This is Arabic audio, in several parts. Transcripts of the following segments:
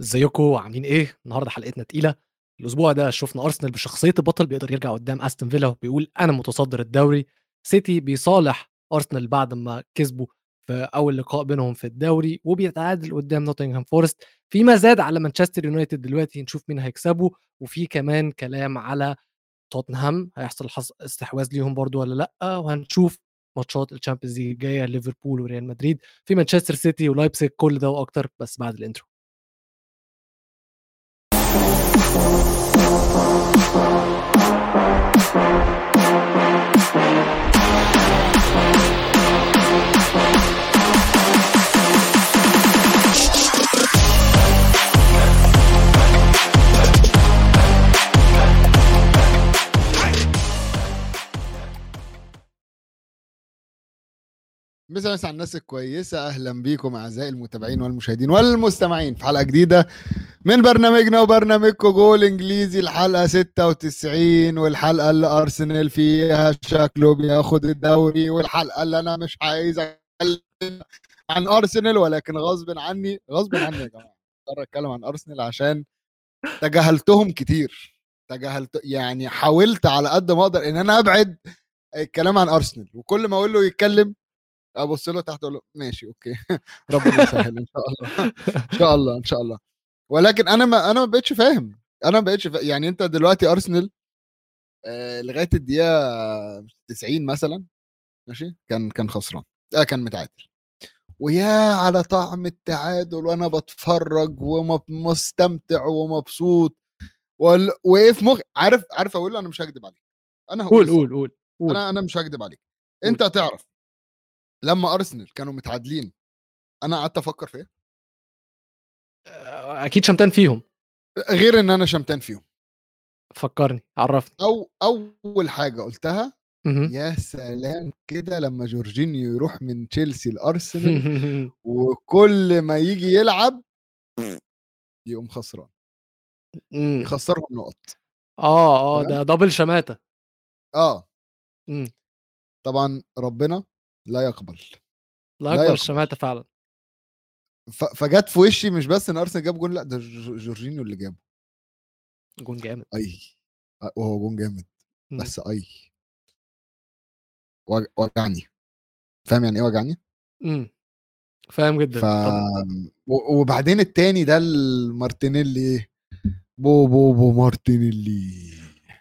ازيكم عاملين إيه؟ النهارده حلقتنا تقيلة، الأسبوع ده شفنا أرسنال بشخصية البطل بيقدر يرجع قدام أستون فيلا وبيقول أنا متصدر الدوري، سيتي بيصالح أرسنال بعد ما كسبوا في أول لقاء بينهم في الدوري وبيتعادل قدام نوتنغهام فورست، في مزاد على مانشستر يونايتد دلوقتي نشوف مين هيكسبه. وفي كمان كلام على توتنهام. هيحصل حص... استحواذ ليهم برضو ولا لأ؟ وهنشوف ماتشات ال Champions League الجاية ليفربول وريال مدريد في مانشستر سيتي ولايبسيج كل ده وأكتر بس بعد ال intro. 生活。مسا مسا على الناس الكويسة أهلا بيكم أعزائي المتابعين والمشاهدين والمستمعين. في حلقة جديدة من برنامجنا وبرنامجكم جول إنجليزي الحلقة 96 والحلقة اللي أرسنال فيها شكله بياخد الدوري والحلقة اللي أنا مش عايز أتكلم عن أرسنال ولكن غصب عني غصب عني يا جماعة اضطر أتكلم عن أرسنال عشان تجاهلتهم كتير. تجاهلت يعني حاولت على قد ما أقدر إن أنا أبعد الكلام عن أرسنال وكل ما أقول له يتكلم أبص له تحت أقول له ماشي أوكي. ربنا يسهل إن شاء الله. إن شاء الله إن شاء الله. ولكن أنا ما أنا ما بقتش فاهم. أنا ما بقتش فا... يعني أنت دلوقتي ارسنال آه لغاية الدقيقة 90 مثلا ماشي؟ كان كان خسران. آه كان متعادل. ويا على طعم التعادل وأنا بتفرج ومستمتع ومبسوط. وال... وإيه في مخ عارف عارف أقول له؟ أنا مش هكدب عليك. أنا هقول قول قول قول أنا أنا مش هكدب عليك. أنت تعرف لما أرسنال كانوا متعادلين أنا قعدت أفكر في إيه آه، أكيد شمتان فيهم غير إن أنا شمتان فيهم فكرني عرفني أو أول حاجة قلتها. يا سلام كده لما جورجينيو يروح من تشيلسي لأرسنال وكل ما يجي يلعب يقوم خسران مم. يخسرهم نقط آه آه؟ ده دبل شماتة آه مم. طبعا ربنا لا يقبل لا اكبر يقبل. الشماتة فعلا. فجت في وشي مش بس إن أرسنال جاب جون لأ ده جو- جورجينيو اللي جابه. جون جامد. أي وهو جون جامد. مم. بس أي. وج- وجعني. فاهم يعني إيه وجعني؟ مم. فاهم جدا. ف وبعدين التاني ده المارتينيلي بو بو بو مارتينيلي.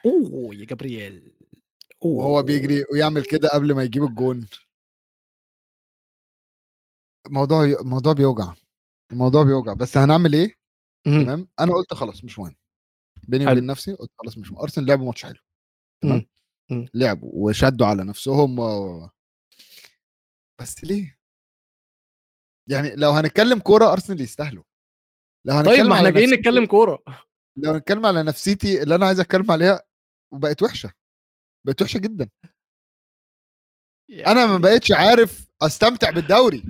أوه يا جبريل أوه. وهو بيجري ويعمل كده قبل ما يجيب الجون. الموضوع ي- الموضوع بيوجع الموضوع بيوجع. بس هنعمل إيه. تمام؟ أنا قلت خلاص مش مهم. بيني. وبين نفسي قلت خلاص مش مهم. ارسنال لعبوا ماتش حلو. تمام. لعبوا وشدوا على نفسهم و... بس ليه؟ يعني لو هنتكلم كورة أرسنال يستاهلوا. لو هنتكلم طيب ما إحنا جايين نتكلم كورة. لو هنتكلم على نفسيتي اللي أنا عايز أتكلم عليها وبقت وحشة. بقت وحشة جدا. أنا ما يعني- بقتش عارف أستمتع بالدوري.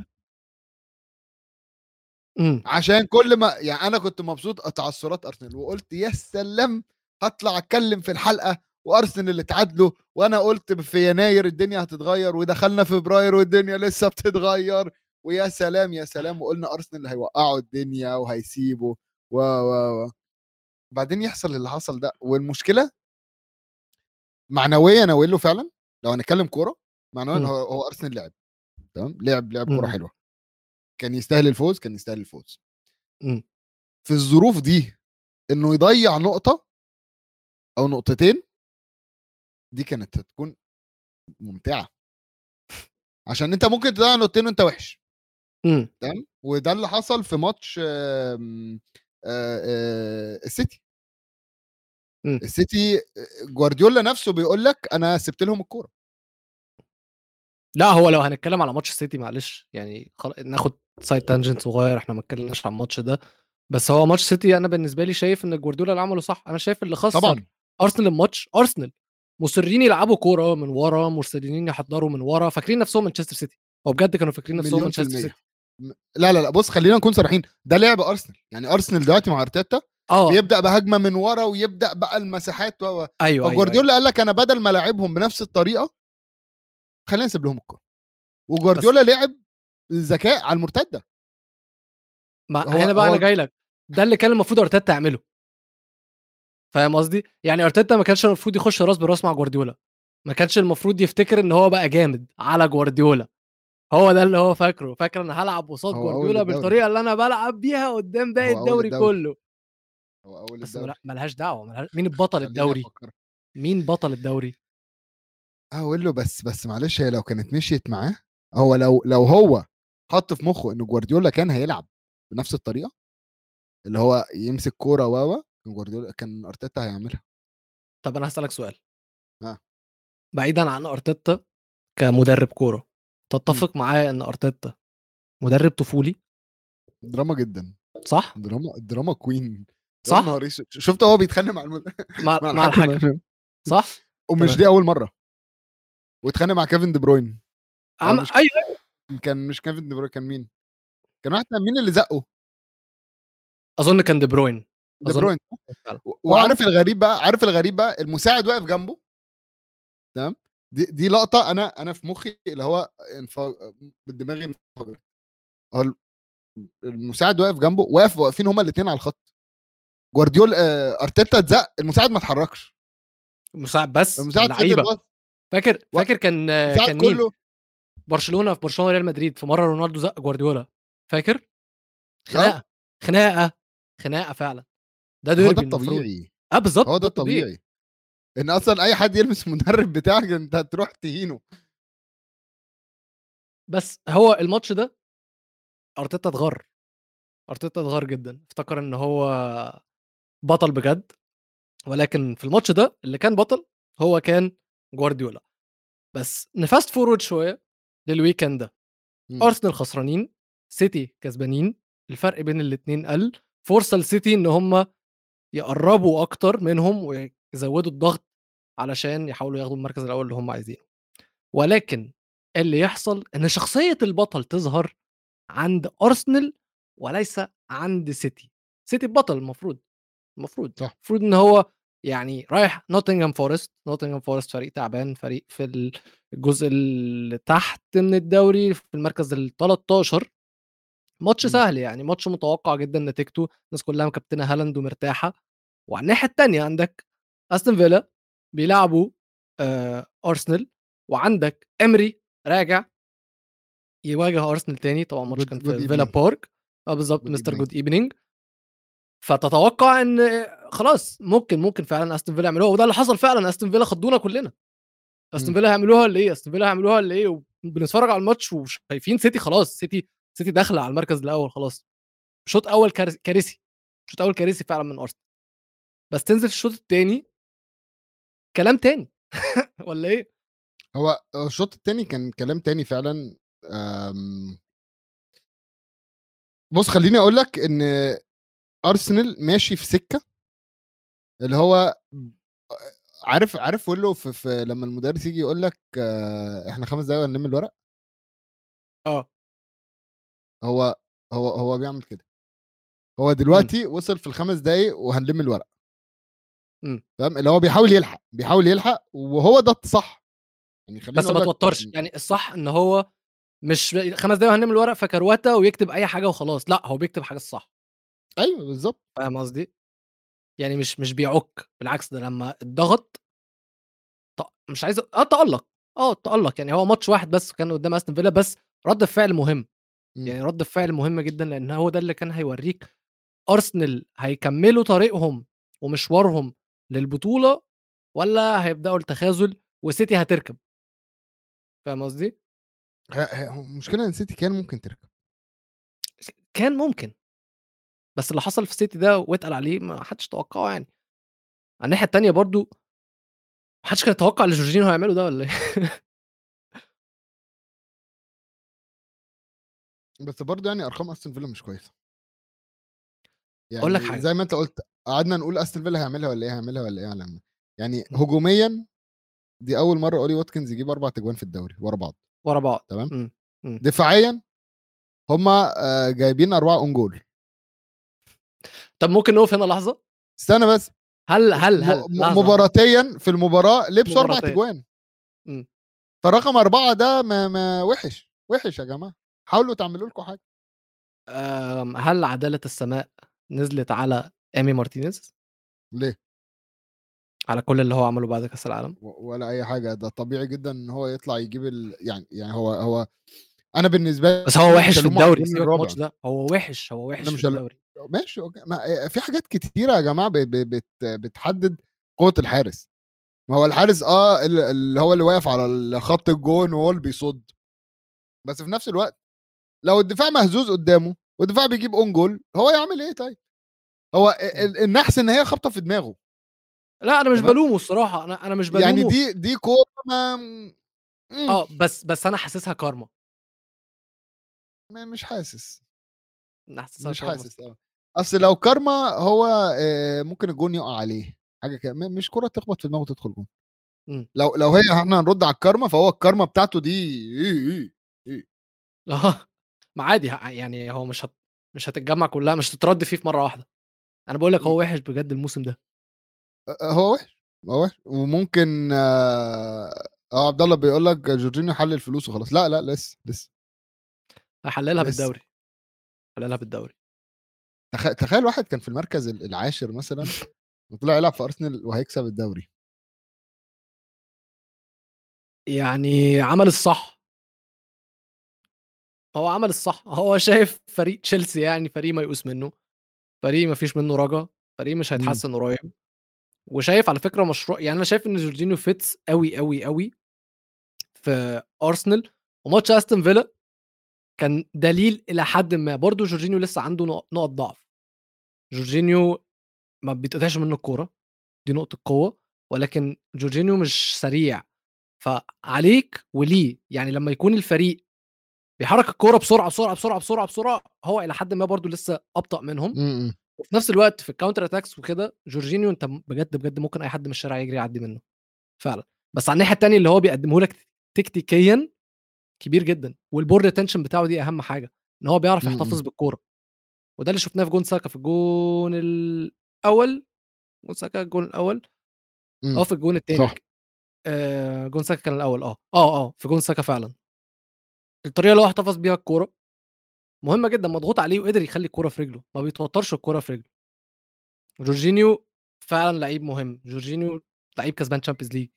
مم. عشان كل ما يعني أنا كنت مبسوط تعثرات أرسنال وقلت يا سلام هطلع أتكلم في الحلقة وأرسنال اللي تعادلوا وأنا قلت في يناير الدنيا هتتغير ودخلنا في فبراير والدنيا لسه بتتغير ويا سلام يا سلام وقلنا أرسنال اللي هيوقعوا الدنيا وهيسيبوا و و و بعدين يحصل اللي حصل ده والمشكلة معنويا له فعلا لو هنتكلم كورة معنويا مم. هو, هو أرسنال لعب تمام لعب لعب كورة مم. حلوة كان يستاهل الفوز كان يستاهل الفوز مم. في الظروف دي إنه يضيع نقطة أو نقطتين دي كانت هتكون ممتعة عشان أنت ممكن تضيع نقطتين وأنت وحش مم. تمام وده اللي حصل في ماتش آم، آه، السيتي. السيتي جوارديولا نفسه بيقول لك أنا سبت لهم الكورة لا هو لو هنتكلم على ماتش السيتي معلش يعني. ناخد side tangent صغير إحنا ما اتكلمناش عن الماتش ده. بس هو ماتش سيتي أنا بالنسبة لي شايف إن جوارديولا اللي عمله صح. أنا شايف اللي خسر طبعا. أرسنال الماتش أرسنال. مصرين يلعبوا كورة من ورا مصرين يحضروا من ورا. فاكرين نفسهم مانشستر سيتي. هو بجد كانوا فاكرين نفسهم مانشستر. سيتي. لا لا لا بص خلينا نكون صريحين. ده لعب أرسنال. يعني أرسنال دلوقتي مع أرتيتا آه. بيبدأ بهجمة من ورا ويبدأ بقى المساحات و أيوه أيوه, أيوة. فجوارديولا قال لك أنا بدل ما العبهم بنفس الطريقة خلينا نسيب لهم الكورة. وجوارديولا لعب الذكاء على المرتدة. ما هو- هنا بقى هو- أنا جاي لك ده اللي كان المفروض أرتيتا يعمله. فاهم قصدي؟ يعني أرتيتا ما كانش المفروض يخش راس براس مع جوارديولا. ما كانش المفروض يفتكر إن هو بقى جامد على جوارديولا. هو ده اللي هو فاكره. فاكر إن هلعب قصاد جوارديولا. بالطريقة اللي أنا بلعب بيها قدام باقي الدوري الدوري. كله. هو أول بس الدوري. ملهاش دعوة ملهاش... مين خليني الدوري. مين بطل الدوري؟ أقول له بس بس معلش هي لو كانت مشيت معاه هو لو لو هو حط في مخه إن جوارديولا كان هيلعب بنفس الطريقة اللي هو يمسك كورة واوا كان جوارديولا كان أرتيتا هيعملها. طب أنا هسألك سؤال. ها. بعيدا عن أرتيتا كمدرب كورة تتفق معايا إن أرتيتا مدرب طفولي؟ دراما جدا. صح؟ دراما drama queen. صح. شفت هو بيتخانق مع الم... مع, مع مع الحكم. صح؟ ومش. دي أول مرة. واتخانق مع كيفن دي بروين. عم... أيوه. كان مش كيفن دي بروين كان مين؟ كان واحد مين اللي زقه؟ أظن كان دي بروين دي بروين وعارف الغريب بقى عارف الغريب بقى المساعد واقف جنبه. تمام؟ دي دي لقطة أنا أنا في مخي اللي هو. بالدماغ انفجر هو المساعد واقف جنبه واقف واقفين هما الاثنين على الخط. جوارديول آه، أرتيتا اتزق المساعد ما اتحركش. مساعد بس المساعد لعيبه. فاكر فاكر كان المساعد كان مين؟ كله برشلونة في برشلونة ريال مدريد في مرة رونالدو زق جوارديولا. فاكر؟ خناقة خناقة خناقة فعلا. ده هو ديربي ده المفروض الطبيعي. آه بالظبط هو ده الطبيعي. إن أصلا أي حد يلمس المدرب بتاعك أنت هتروح تهينه. بس هو الماتش ده أرتيتا اتغر. أرتيتا اتغر جدا. افتكر إن هو بطل بجد. ولكن في الماتش ده اللي كان بطل هو كان جوارديولا. بس ن fast forward شوية. لل weekend ده. مم. أرسنال خسرانين سيتي كسبانين الفرق بين الاثنين قل. فرصة لسيتي إن هم يقربوا أكتر منهم ويزودوا الضغط علشان يحاولوا ياخدوا المركز الأول اللي هم عايزينه. ولكن اللي يحصل إن شخصية البطل تظهر عند أرسنال وليس عند سيتي. سيتي البطل المفروض المفروض. صح. المفروض إن هو يعني رايح نوتنغهام فورست نوتنغهام فورست فريق تعبان فريق في الجزء اللي تحت من الدوري في المركز ال 13 ماتش مم. سهل يعني ماتش متوقع جدا نتيجته. الناس كلها مكابتنة هالاند ومرتاحة. وعلى الناحية الثانية عندك استون فيلا بيلعبوا آه ارسنال وعندك امري راجع يواجه ارسنال تاني. طبعا Good- كان في فيلا. بارك آه بالظبط mister. Good evening فتتوقع إن خلاص ممكن ممكن فعلا استون فيلا يعملوها وده اللي حصل فعلا استون فيلا خضونا كلنا. استون. فيلا هيعملوها ولا إيه؟ استون فيلا هيعملوها ولا إيه؟ وبنتفرج على الماتش وشايفين سيتي خلاص سيتي سيتي داخلة على المركز الأول خلاص. شوط أول كارثي شوط أول كارثي فعلا من أرسنال. بس تنزل الشوط الثاني كلام تاني. ولا إيه؟ هو الشوط التاني كان كلام تاني فعلا أم، بص خليني أقول لك إن ارسنال ماشي في سكة اللي هو عارف عارف له في, في لما المدرس يجي يقول لك آه، إحنا خمس دقايق هنلم الورق؟ آه. هو هو هو بيعمل كده. هو دلوقتي وصل في الخمس دقايق وهنلم الورق. فاهم اللي هو بيحاول يلحق بيحاول يلحق وهو ده الصح. يعني خليني بس ما توترش. يعني الصح إن هو مش خمس دقايق هنعمل ورق فكروتة ويكتب أي حاجة وخلاص. لأ هو بيكتب حاجة الصح. أيوه بالظبط فاهم قصدي؟ يعني مش مش بيعك بالعكس ده لما اتضغط مش عايز آه تألق آه تألق. يعني هو ماتش واحد بس كان قدام أستون فيلا بس رد الفعل مهم. مم. يعني رد الفعل مهم جدا لأن هو ده اللي كان هيوريك أرسنال هيكملوا طريقهم ومشوارهم للبطولة ولا هيبدأوا التخاذل وسيتي هتركب؟ فاهم قصدي؟ المشكلة إن سيتي كان ممكن تركب. كان ممكن. بس اللي حصل في سيتي ده واتقل عليه ما حدش توقعه يعني. على الناحية التانية برضو ما حدش كان يتوقع اللي جورجينيو هيعمله ده ولا إيه؟ بس برضه يعني أرقام أستون فيلا مش كويسة. يعني أقول لك حاجة. زي ما أنت قلت قعدنا نقول أستون فيلا هيعملها ولا إيه؟ هيعملها ولا إيه؟ هيعملها يعني. هجوميا دي أول مرة أولي واتكنز يجيب أربع تجوان في الدوري ورا بعض. ورا بعض. تمام. دفاعيا هما آه، جايبين أربعة own goal طب ممكن نقف هنا لحظة؟ استنى بس. هل هل هل م-. مباراتيا في المباراة لبسوا أربع. تجوان. مم. فرقم أربعة ده ما, ما وحش وحش يا جماعة. حاولوا تعملوا لكم حاجة. هل عدالة السماء نزلت على إيمي مارتينيز؟ ليه؟ على كل اللي هو عمله بعد كأس العالم. ولا أي حاجة. ده طبيعي جدا إن هو يطلع يجيب ال... يعني يعني هو هو أنا بالنسبة لي بس هو وحش في الدوري سيبك. الماتش ده. هو وحش هو وحش في الدوري. ماشي. ما في حاجات كتيرة يا جماعة ب... ب... بت... بتحدد قوة الحارس. ما هو الحارس آه ال- اللي هو اللي واقف على خط الجون وهو اللي بيصد. بس في نفس الوقت لو الدفاع مهزوز قدامه والدفاع بيجيب own goal هو يعمل إيه طيب؟ هو ال- النحس إن هي خبطه في دماغه. لا أنا مش. بلومه الصراحة. أنا أنا مش بلومه. يعني دي دي كورة ما. آه بس بس أنا حاسسها كارما. ما- مش حاسس. مش. حاسس آه. أصل لو كارما هو ممكن الجون يقع عليه حاجة كده. مش كرة تخبط في دماغه وتدخل جون. مم. لو لو هي إحنا هنرد على الكارما فهو الكارما بتاعته دي إيه إيه آه. ما عادي يعني هو مش هت... مش هتتجمع كلها مش هتترد فيه في مرة واحدة. أنا بقول لك هو وحش بجد الموسم ده. هو وحش هو وحش. وممكن آه آه، عبد الله بيقول لك جورجينيو حلل فلوسه خلاص. لا لا لسه لسه. هحللها لسه. بالدوري هحللها بالدوري. تخ- تخيل واحد كان في المركز ال- العاشر مثلا وطلع يلعب في أرسنال وهيكسب الدوري. يعني عمل الصح. هو عمل الصح. هو شايف فريق تشيلسي يعني فريق ما يقوس منه فريق ما فيش منه رجا فريق مش هيتحسن قريب. وشايف على فكرة مشروع يعني أنا شايف إن جورجينيو فيتس قوي قوي قوي في أرسنال. وماتش أستون فيلا كان دليل إلى حد ما. برضه جورجينيو لسه عنده نق- نقط ضعف. جورجينيو ما بيتقطعش منه الكورة دي نقطة قوة ولكن جورجينيو مش سريع. فعليك وليه؟ يعني لما يكون الفريق بيحرك الكورة بسرعة بسرعة بسرعة بسرعة بسرعة هو إلى حد ما برضه لسه أبطأ منهم. م- م. وفي نفس الوقت في ال counter attacks وكده جورجينيو أنت بجد بجد ممكن أي حد من الشارع يجري يعدي منه. فعلا. بس على الناحية الثانية اللي هو بيقدمه لك تكتيكيا كبير جدا وال ball retention بتاعه دي أهم حاجة إن هو بيعرف م- م. يحتفظ بالكورة وده اللي شفناه في جون ساكا في الجون الأول جون ساكا الجون الأول م. آه في الجون الثاني صح. آه جون ساكا كان الأول آه آه آه في جون ساكا فعلا الطريقة اللي هو احتفظ بيها الكورة مهمة جدا مضغوط عليه وقدر يخلي الكورة في رجله ما بيتوترش الكورة في رجله جورجينيو فعلا لعيب مهم جورجينيو لعيب كسبان Champions League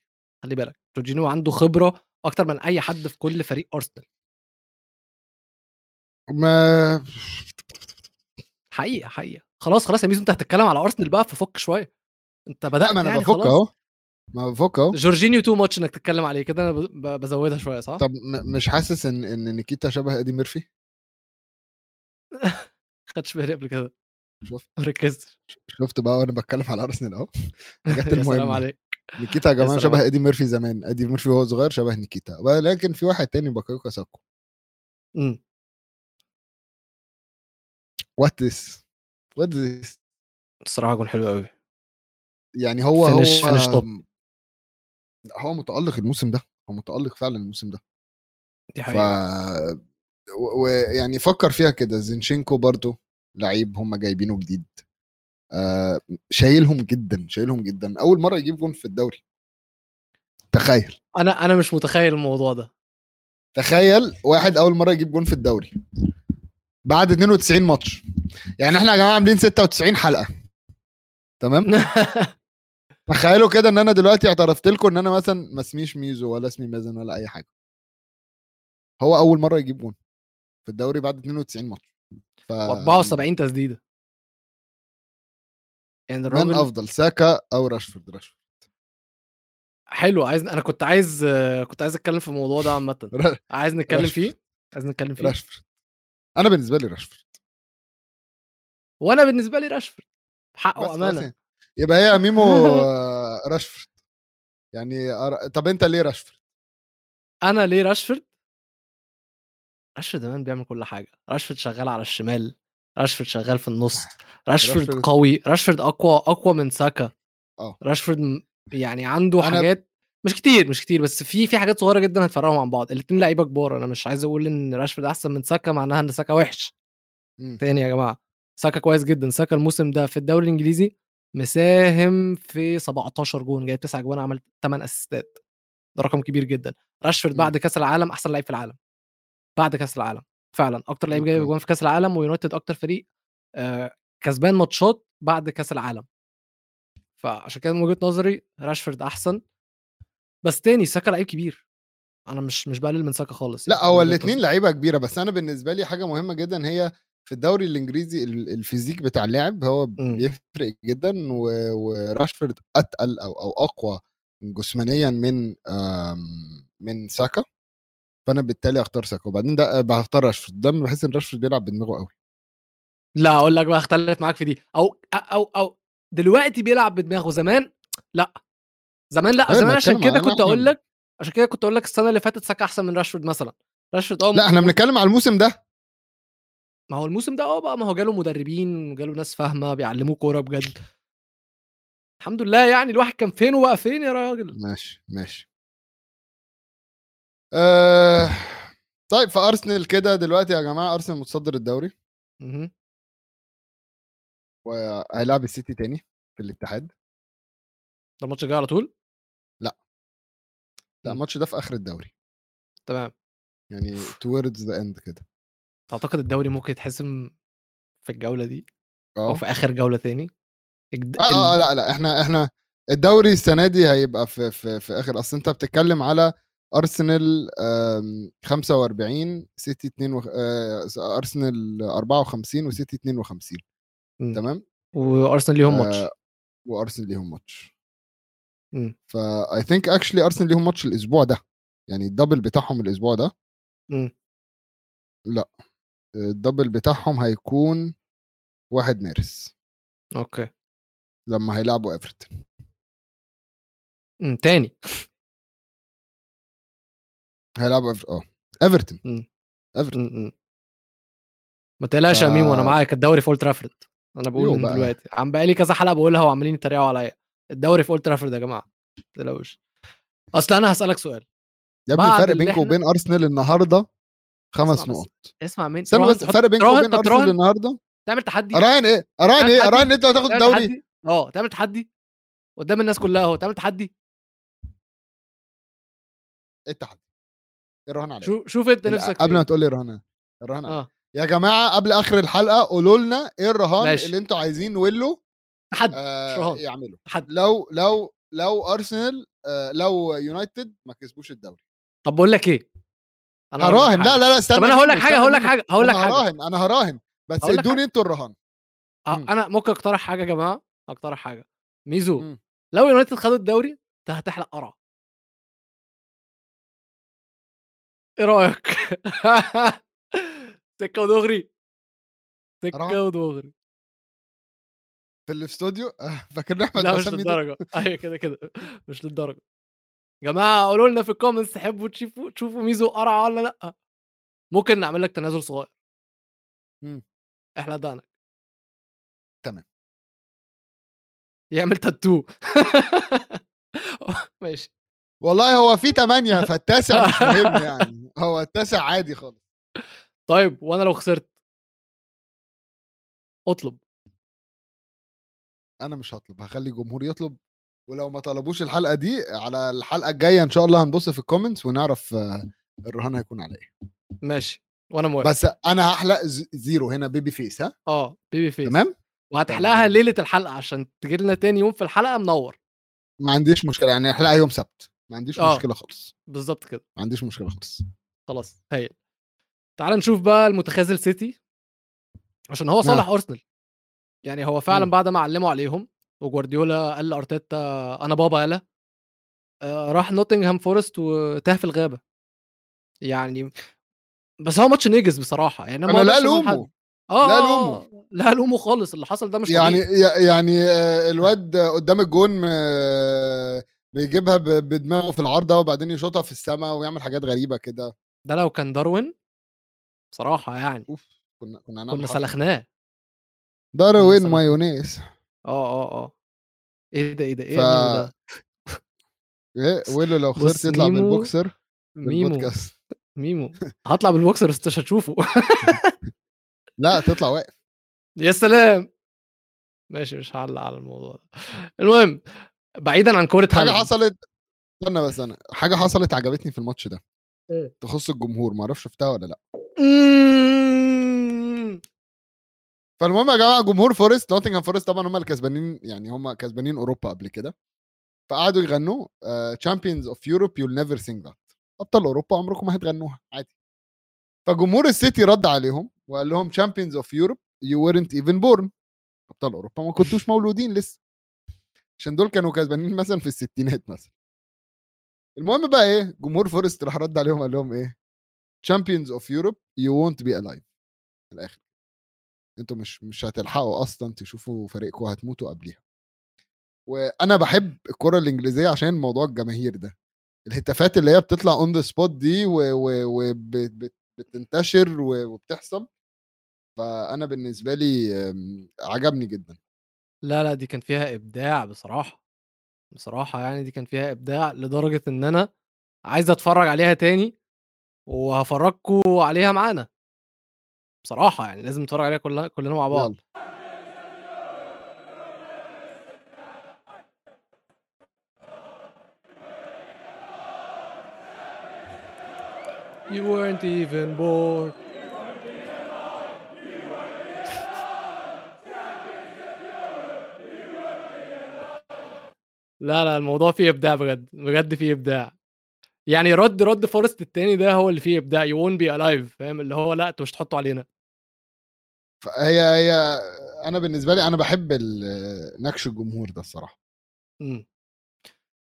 خلي بالك جورجينيو عنده خبرة أكتر من أي حد في كل فريق ارسنال ما حقيقة حقيقة. خلاص خلاص يا ميزو أنت هتتكلم على ارسنال بقى ففك شوية. أنت بدأت ما أنا يعني بفك أهو. ما بفك أهو. جورجينيو too much إنك تتكلم عليه كده أنا بزودها شوية صح؟ طب م- مش حاسس إن إن نكيتيا شبه إيدي ميرفي؟ خدش بالي قبل كده. شفت؟ ما ركزتش. شفت بقى وأنا بتكلم على ارسنال أهو. الحاجات يا سلام المهمة. عليك. نكيتيا يا جماعة شبه. إيدي ميرفي زمان إيدي ميرفي وهو صغير شبه نكيتيا. ولكن في واحد تاني بوكايو ساكا إمم. what this what this الصراحة جون حلو قوي يعني هو Finish- هو finish top. هو متألق الموسم ده هو متألق فعلا الموسم ده. دي ف حقيقة. ويعني فكر فيها كده. زينتشينكو برضو لعيب هم جايبينه جديد. آه شايلهم جدا شايلهم جدا. أول مرة يجيب جون في الدوري. تخيل. أنا أنا مش متخيل الموضوع ده. تخيل واحد أول مرة يجيب جون في الدوري. بعد 92 ماتش. يعني إحنا يا جماعة عاملين 96 حلقة. تمام؟ تخيلوا كده إن أنا دلوقتي اعترفت لكم إن أنا مثلا ما اسميش ميزو ولا اسمي مازن ولا أي حاجة. هو أول مرة يجيب جون في الدوري بعد 92 ماتش. ف و74 تسديدة. يعني من الراجل أفضل ساكا أو راشفورد؟ راشفورد. حلو عايز أنا كنت عايز كنت عايز أتكلم في الموضوع ده عامه. عايز نتكلم. فيه؟ عايز نتكلم فيه؟ راشفورد. أنا بالنسبة لي راشفورد. وأنا بالنسبة لي راشفورد. حق وامانه يعني. يبقى هي ميمو راشفورد. يعني طب أنت ليه راشفورد؟ أنا ليه راشفورد؟ راشفورد زمان بيعمل كل حاجة. راشفورد شغال على الشمال. راشفورد شغال في النص. راشفورد راشفورد- قوي. راشفورد أقوى أقوى من ساكا. آه. راشفورد م- يعني عنده أنا- حاجات مش كتير مش كتير بس في في حاجات صغيرة جدا هتفرقهم عن بعض. الاثنين لعيبة كبار. أنا مش عايز أقول إن راشفورد أحسن من ساكا معناها إن ساكا وحش. مم. تاني يا جماعة. ساكا كويس جدا. ساكا الموسم ده في الدوري الإنجليزي مساهم في 17 جون. جايب 9 جوان عمل 8 أسيستات. ده رقم كبير جدا. راشفورد مم. بعد كأس العالم أحسن لعيب في العالم. بعد كأس العالم. فعلا أكتر لعيب جايب. جوان في كأس العالم ويونايتد أكتر فريق آه كسبان ماتشات بعد كأس العالم فعشان كده من وجهة نظري راشفورد أحسن بس تاني ساكا لعيب كبير أنا مش مش بقلل من ساكا خالص لا يعني هو الاثنين. لعيبة كبيرة بس أنا بالنسبة لي حاجة مهمة جدا هي في الدوري الإنجليزي ال- الفيزيك بتاع اللاعب هو مم. بيفرق جدا وراشفورد أتقل أو أو أقوى جسمانيا من من ساكا فأنا بالتالي اختار ساكا وبعدين ده بختار راشفورد. ده بحس إن راشفورد بيلعب بدماغه قوي. لا أقول لك بقى اختلف معاك في دي. أو أو أو دلوقتي بيلعب بدماغه زمان؟ لا. زمان لا. زمان عشان كده كنت أقول لك عشان كده كنت أقول لك السنة اللي فاتت ساكا أحسن من راشفورد مثلا. راشفورد آه لا إحنا بنتكلم على الموسم ده. ما هو الموسم ده آه بقى ما هو جاله مدربين وجاله ناس فاهمة بيعلموه كورة بجد. الحمد لله يعني الواحد كان فين وبقى فين يا راجل. ماشي ماشي. آه... طيب فارسنال كده دلوقتي يا جماعة أرسنال متصدر الدوري. مهم. وهيلعب السيتي تاني في الاتحاد. ده الماتش الجاي على طول؟ لا. مم. الماتش ده في آخر الدوري. تمام. يعني towards the end كده. تعتقد الدوري ممكن يتحسم في الجولة دي؟ أو آه. في آخر جولة تاني؟ الج- آه آه لا لا إحنا إحنا الدوري السنة دي هيبقى في في في آخر أصل أنت بتتكلم على أرسنال آم، 45 سيتي 2 وخ... آه، أرسنال 54 وسيتي 52 مم. تمام وأرسنال ليهم ماتش آه، وأرسنال ليهم ماتش. فا I think actually أرسنال ليهم ماتش الأسبوع ده يعني ال double بتاعهم الأسبوع ده مم. الدبل بتاعهم هيكون 1 مارس okay لما هيلعبوا إيفرتون. تاني هيلعبوا آه إيفرتون. إيفرتون. ما تقلقش يا ف- ميمو أنا معاك الدوري في أولد ترافورد. أنا بقول من. دلوقتي. عم بقالي كذا حلقة بقولها وعمالين يتريقوا عليا. الدوري في أولد ترافورد يا جماعة ما تقلقوش. أصل أنا هسألك سؤال. يا ابني الفرق اللي بينكم إحنا- وبين أرسنال النهارده خمس. نقط. اسمع مين؟ استنى بس الفرق تراهن- وبين أرسنال النهارده؟ تعمل تحدي. أراهن إيه؟ أراهن إيه. أراهن أنت هتاخد الدوري. آه تعمل تحدي. قدام الناس كلها أهو تعمل تحدي. إيه التحدي؟ الرهان عليك شوف شوف انت نفسك قبل ما. تقول لي الرهان الرهان عليك. آه يا جماعة قبل آخر الحلقة قولوا لنا إيه الرهان ماشي. اللي أنتوا عايزين ويلو تحدي آه. يعملوا تحدي لو لو لو أرسنال آه لو يونايتد ما كسبوش الدوري طب بقول لك إيه أنا هراهن لا. لا لا استنى طب أنا هقول لك حاجة هقول لك. حاجة هقول لك حاجة هراهن أنا هراهن بس ادوني أنتوا الرهان آه،. أنا ممكن أقترح حاجة يا جماعة أقترح حاجة ميزو مم. لو يونايتد خدوا الدوري انت هتحلق قرع إيه رأيك؟ سكة ودغري؟ سكة ودغري. في الاستوديو؟ فاكر احمد لا مش؟ للدرجة. أيوه كده كده. مش للدرجة. جماعة قولوا لنا في ال comments تحبوا تشوفوا تشوفوا ميزو قرع ولا لأ. ممكن نعمل لك تنازل صغير. مم. احلق دقنك تمام. يعمل تاتو ماشي. والله هو في ثمانية فالتاسع مش مهم يعني. هو التاسع عادي خالص. طيب وأنا لو خسرت؟ أطلب. أنا مش هطلب هخلي الجمهور يطلب ولو ما طلبوش الحلقة دي على الحلقة الجاية إن شاء الله هنبص في ال comments ونعرف آه، الرهان هيكون على إيه. ماشي وأنا موافق. بس أنا هحلق zero هنا baby face ها؟ آه baby face تمام؟ وهتحلقها. ليلة الحلقة عشان تجي لنا تاني يوم في الحلقة منور. ما عنديش مشكلة يعني احلقها يوم سبت ما عنديش آه. مشكلة خالص. بالظبط كده. ما عنديش مشكلة خالص. خلاص هايل تعال نشوف بقى المتخاذل سيتي. عشان هو صالح أرسنال. يعني هو فعلا. بعد ما علموا عليهم وجوارديولا قال لأرتيتا أنا بابا يالا. آه، راح نوتنغهام فورست وتاه في الغابة. يعني بس هو ماتش نجس بصراحة. يعني ما أنا لا أقدرش ألوم ألومه. آه لا آه،. آه، لا ألومه خالص. اللي حصل ده مش يعني طبيعي. يعني آه، الواد قدام الجون آه، بيجيبها بدماغه في العارضة وبعدين يشوطها في السماء ويعمل حاجات غريبة كده. ده لو كان داروين بصراحة يعني. أوف! كنا كنا كنا. سلخناه. داروين. مايونيز. آه آه آه. إيه ده إيه ده إيه ف- ده؟ إيه ويلو لو خسرت يطلع ميمو- بالبوكسر ميمو بالبودكاست ميمو. هطلع بالبوكسر بس مش هتشوفه. لا تطلع واقف. يا سلام! ماشي مش هعلق على الموضوع ده. المهم بعيدا عن كوره حاجة حصلت استنى بس أنا حاجة حصلت عجبتني في الماتش ده؟ تخص الجمهور ما أعرفش شفتها ولا لأ. مم. فالمهم يا جماعة جمهور فورست نوتنغهام فورست طبعا هم الكسبانين يعني هم كسبانين أوروبا قبل كده. فقعدوا يغنوا champions of Europe you'll never sing that أبطال أوروبا عمركم ما هتغنوها عادي. فجمهور السيتي رد عليهم وقال لهم champions of Europe you weren't even born أبطال أوروبا ما كنتوش مولودين لسه. عشان دول كانوا كسبانين مثلا في الستينات مثلا. المهم بقى إيه جمهور فورست راح رد عليهم قال لهم إيه champions of Europe you won't be alive في الآخر. أنتوا مش مش هتلحقوا أصلا تشوفوا فريقكم هتموتوا قبليها. وأنا بحب الكرة الإنجليزية عشان موضوع الجماهير ده. الهتافات اللي هي بتطلع on the spot دي وبتنتشر وبتحصل. فأنا بالنسبة لي آم، عجبني جدا. لا لا دي كان فيها إبداع بصراحة. بصراحة يعني دي كان فيها إبداع لدرجة إن أنا عايز أتفرج عليها تاني وهفرجكم عليها معانا. بصراحة يعني لازم نتفرج عليها كلنا كلنا مع بعض. You weren't even born. لا لا الموضوع فيه إبداع بجد بجد فيه إبداع. يعني رد رد فورست التاني ده هو اللي فيه إبداع you won't be alive فاهم؟ اللي هو لأ أنتوا مش تحطوا علينا. فهي هي أنا بالنسبة لي أنا بحب نكش الجمهور ده الصراحة.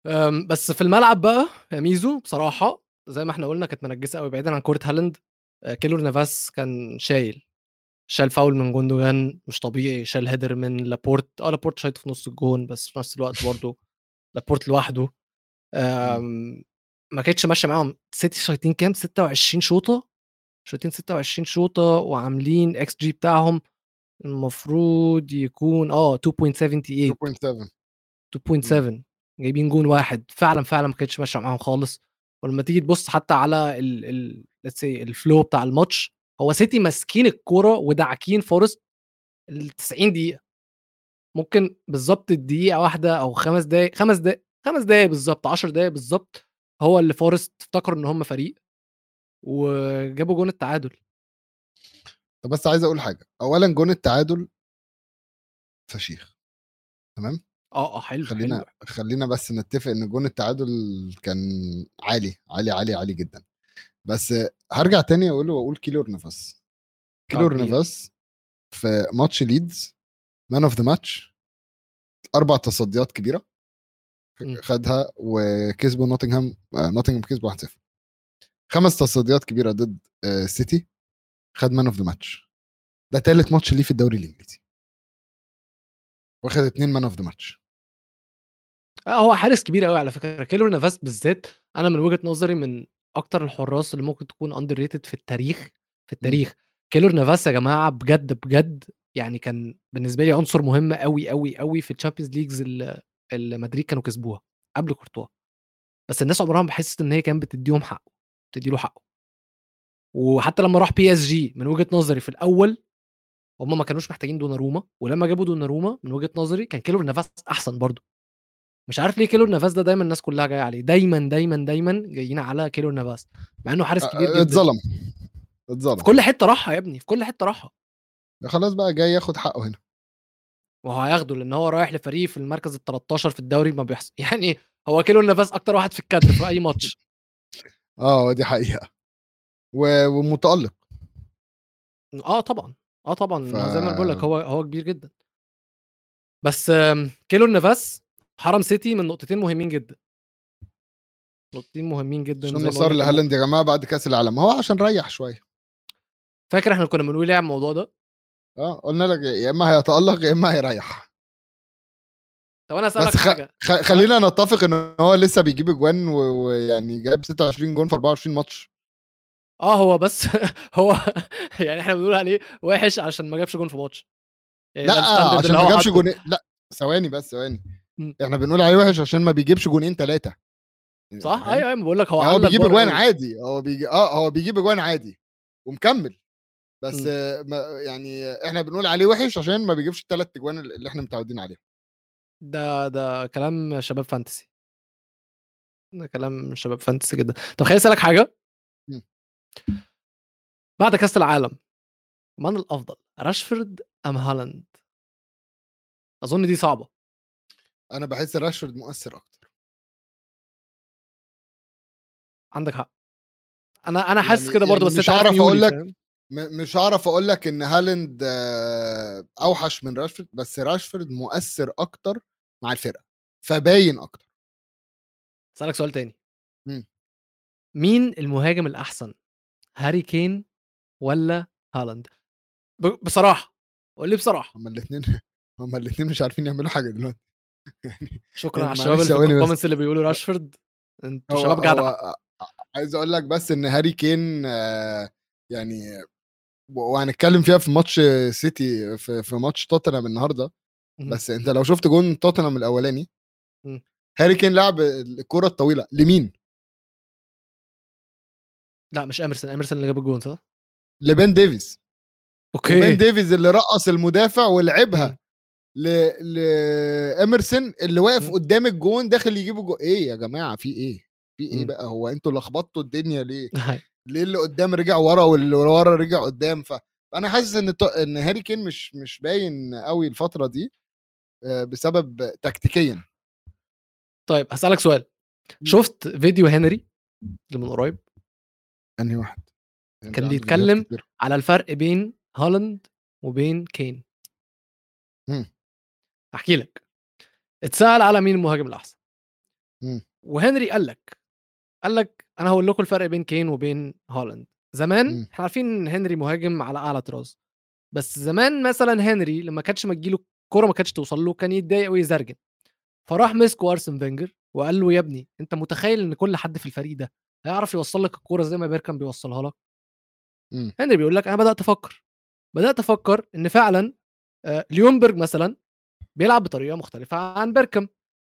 آمم، بس في الملعب بقى يا ميزو بصراحة زي ما إحنا قُلنا كانت منجّسة أوي بعيدًا عن كورة هالاند، آآ كيلور نافاس كان شايل، شال فاول من جوندوجان مش طبيعي، شال header من لابورت، آه لابورت شايطه في نُص الجون بس في نفس الوقت برضه لابورت لوحده، إمم. آمم، ما كانتش ماشية معاهم، سيتي شايطين كام؟ 26 شوطة، شايطين 26 شوطة وعاملين XG بتاعهم المفروض يكون آه 2.78 2.7 2.7 جايبين جون واحد. فعلًا، فعلًا ما كانتش ماشية معاهم خالص، ولمّا تيجي تبُص حتى على ال ال let's say الflow بتاع الماتش، هو سيتي ماسكين الكورة وداعكين فورست ال90 دقيقة، ممكن بالضبط دقيقة واحدة أو 5 دقايق 5 دقايق 5 دقايق بالضبط، 10 دقايق بالضبط، هو اللي فورست افتكروا إن هم فريق وجابوا جون التعادل. طب بس عايز أقول حاجة اولا جون التعادل فشيخ تمام آه، آه، حلو، خلينا حلو. خلينا بس نتفق إن جون التعادل كان عالي عالي عالي عالي جدا بس هرجع تاني أقول وأقول كيلور نافاس كيلور. نافاس في ماتش ليدز man of the match أربع تصديات كبيرة. خدها وكسبوا نوتنغهام آه، نوتنغهام كسبوا 1-0 خمس تصديات كبيرة ضد آه، سيتي. خد man of the match ده تالت ماتش ليه في الدوري الإنجليزي. واخد اتنين man of the match آه، هو حارس كبير أوي على فكرة، كيلور نافاس بالذات أنا من وجهة نظري من أكتر الحراس اللي ممكن تكون underrated في التاريخ، في التاريخ. كيلور نافاس يا جماعة بجد، بجد يعني كان بالنسبة لي عنصر مهم أوي، أوي، أوي في الChampions Leagues ال اللي مدريد كانوا كسبوها قبل كورتوا. بس الناس عمرها ما حسِّت إن هي كانت بتدّيهم حقه، بتدّي له حقه. وحتى لمّا راح PSG من وجهة نظري في الأول، هم ما كانوش محتاجين دوناروما، ولمّا جابوا دوناروما من وجهة نظري كان كيلور نافاس أحسن برضه. مش عارف ليه كيلور نافاس ده دايمًا الناس كلها جاية عليه، دايمًا، دايمًا، دايمًا جايين على كيلور نافاس، مع إنه حارس كبير جدًا. اتظلم في اتظلم كل حتة راحها يا ابني، في كل حتة راحها. خلاص بقى جاي ياخد حقه هنا وهو هياخده لأن هو رايح لفريق في المركز ال13 في الدوري ما بيحص يعني هو كيلور نافاس أكتر واحد في الكادر في أي ماتش. آه دي حقيقة و... ومتألق آه طبعًا، آه طبعًا، ف- زي ما أنا باقول لك هو هو كبير جدًا. بس كيلور نافاس حرم سيتي من نقطتين مهمين جدًا. نقطتين مهمين جدًا عشان كان ممكن لهالاند يا جماعة بعد كأس العالم هو عشان ريح شوية فاكر إحنا كنا بنقول على الموضوع ده؟ آه قلنا لك يا إما هيتألق يا إما هيريح طب أنا هاسألك بس خ... خلينا نتفق إن هو لسه بيجيب أجوان و- ويعني جاب 26 جون في 24 ماتش آه هو بس هو يعني إحنا بنقول عليه وِحِش عشان ما جابش جون في ماتش. يعني لأ عشان ما هو جابش. جونين لأ ثواني بس ثواني. إحنا بنقول عليه وحش عشان ما بيجيبش جونين ثلاثة صح، أيوه، ما باقول لك هو هو علّق بيجيب أجوان. عادي هو بيجي آه هو بيجيب أجوان عادي ومكمل بس. آه، ما يعني إحنا بنقول عليه وحش عشان ما بيجيبش الثلاث اجوان اللي إحنا متعودين عليهم ده ده كلام شباب fantasy. ده كلام شباب fantasy جدًا. طب خلّيني أسألك حاجة إمم. بعد كأس العالم من الأفضل راشفورد أم هالاند أظن دي صعبة أنا بحس راشفورد مؤثر أكتر عندك حق أنا أنا حاسس يعني- كده برضه يعني بس مش عارف أقول لك؟ م- مش هعرف أقول لك إن هالاند آه، أوحش من راشفورد بس راشفورد مؤثر أكتر مع الفرقة فباين أكتر. أسألك سؤال تاني. مم. مين المهاجم الأحسن هاري كين ولا هالاند؟ ب- بصراحة قول لي بصراحة. هما الاثنين هما الاثنين مش عارفين يعملوا حاجة دلوقتي. يعني شكرا على معلش الشباب اللي. ال comments اللي بيقولوا راشفورد. أنتوا شباب جدع. هو عايز أقول لك بس إن هاري كين آه، يعني وهنتكلم فيها في ماتش سيتي في, في ماتش توتنهام النهارده. بس انت لو شفت جون توتنهام الأولاني. هاري كين لعب الكرة الطويلة لمين؟ لا مش إيمرسون إيمرسون اللي جاب الجون صح؟ لا بن ديفيز أوكي ديفيز اللي رقص المدافع ولعبها. ل لإيمرسون اللي واقف. قدام الجون داخل يجيب الجون إيه يا جماعة في إيه؟ في إيه. بقى هو أنتوا لخبطتوا الدنيا ليه؟ ليه اللي قدام رجع ورا واللي ورا رجع قدام؟ فأنا حاسس إن إن هاري كين مش مش باين قوي الفترة دي آه، بسبب تكتيكيا. طيب هسألك سؤال. شفت فيديو هنري اللي من قريب؟ أنهي واحد؟ يعني كان بيتكلم. على الفرق بين هالاند وبين كين. احكي لك. اتسأل على مين المهاجم الأحسن. مم. وهنري قال لك قال لك أنا هقول لكم الفرق بين كين وبين هالاند. زمان مم. إحنا عارفين إن هنري مهاجم على أعلى طراز. بس زمان مثلا هنري لما كانتش ما تجيله الكوره ما كانتش توصل له كان يتضايق ويزرجن. فراح مسكه أرسين فينجر وقال له يا ابني أنت متخيل إن كل حد في الفريق ده هيعرف يوصل لك الكورة زي ما بيركم بيوصلها لك؟ مم. هنري بيقول لك أنا بدأت أفكر. بدأت أفكر إن فعلا آه، ليونبرج مثلا بيلعب بطريقة مختلفة عن بيركامب.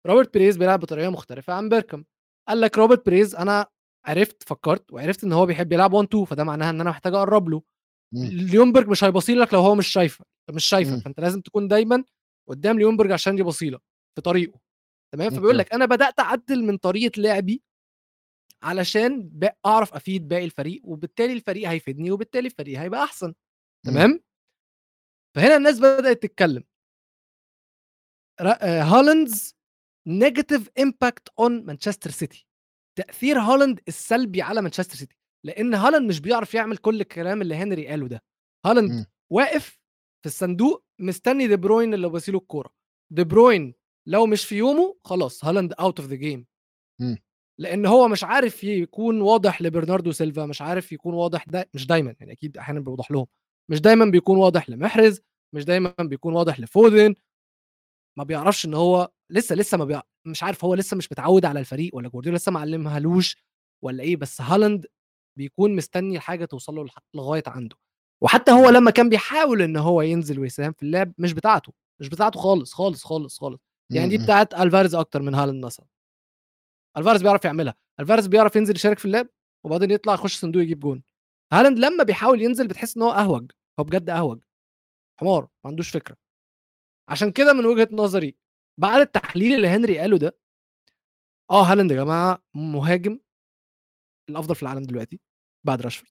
روبرت بريز بيلعب بطريقة مختلفة عن بيركامب. قال لك روبرت بيريز أنا عرفت فكرت وعرفت إن هو بيحب يلعب 1 2 فده معناها إن أنا محتاج أقرب له. ليونبرج مش هيباصي لك لو هو مش شايفه مش شايفه مم. فأنت لازم تكون دايما قدام ليونبرج عشان يباصي لك في طريقه تمام. فبيقول لك أنا بدأت أعدل من طريقة لعبي علشان أعرف أفيد باقي الفريق وبالتالي الفريق هيفيدني وبالتالي الفريق هيبقى أحسن تمام فهنا الناس بدأت تتكلم Haaland's negative impact on Manchester City تأثير هالاند السلبي على مانشستر سيتي لأن هالاند مش بيعرف يعمل كل الكلام اللي هنري قاله ده. هالاند. واقف في الصندوق مستني دي بروين اللي بيباصيله الكورة. دي بروين لو مش في يومه خلاص هالاند out of the game. لأن هو مش عارف يكون واضح لبرناردو سيلفا مش عارف يكون واضح دا مش دايما يعني أكيد أحيانا بيوضح لهم. مش دايما بيكون واضح لمحرز مش دايما بيكون واضح لفودن. ما بيعرفش إن هو لسه لسه ما بيع... مش عارف هو لسه مش متعود على الفريق ولا جوارديولا لسه معلمهالوش ولا إيه بس هالاند بيكون مستني الحاجة توصل له لغاية عنده. وحتى هو لما كان بيحاول إن هو ينزل ويساهم في اللعب مش بتاعته مش بتاعته خالص خالص خالص خالص. يعني دي مم. بتاعت ألفاريز أكتر من هالاند مثلا. ألفاريز بيعرف يعملها. ألفاريز بيعرف ينزل يشارك في اللعب وبعدين يطلع يخش صندوق يجيب جون. هالاند لما بيحاول ينزل بتحس إن هو أهوج هو بجد أهوج. حمار ما عندوش فكرة. عشان كده من وجهة نظري بعد التحليل اللي هنري قاله ده آه هالاند يا جماعة مهاجم الأفضل في العالم دلوقتي بعد راشفورد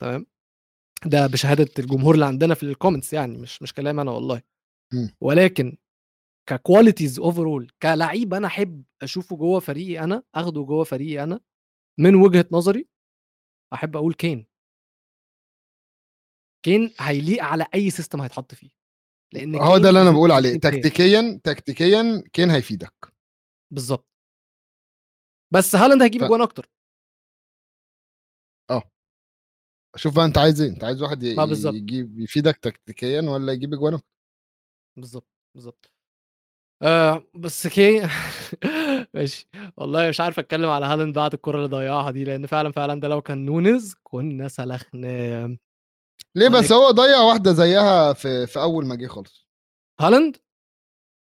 تمام؟ ده بشهادة الجمهور اللي عندنا في ال comments يعني مش مش كلام أنا والله. ولكن ك qualities overall كلعيب أنا أحب أشوفه جوه فريقي أنا أخده جوه فريقي أنا من وجهة نظري أحب أقول كين. كين هيليق على أي system هيتحط فيه. لأن هو ده اللي أنا بقول عليه. تكتيكيا تكتيكيا كين هيفيدك. بالظبط. بس هالاند هيجيب ف- أجوان أكتر. شوف بقى أنت عايز إيه؟ أنت عايز واحد ي-. يجيب يفيدك تكتيكيا ولا يجيب اجوان بالظبط بالظبط. آه بس كي ماشي. والله مش عارف أتكلم على هالاند بعد الكرة اللي ضيعها دي لأن فعلا فعلا ده لو كان نونيز كنا سلخنا ليه بس هو ضيع واحدة زيها في في أول ما جه خالص. هالاند؟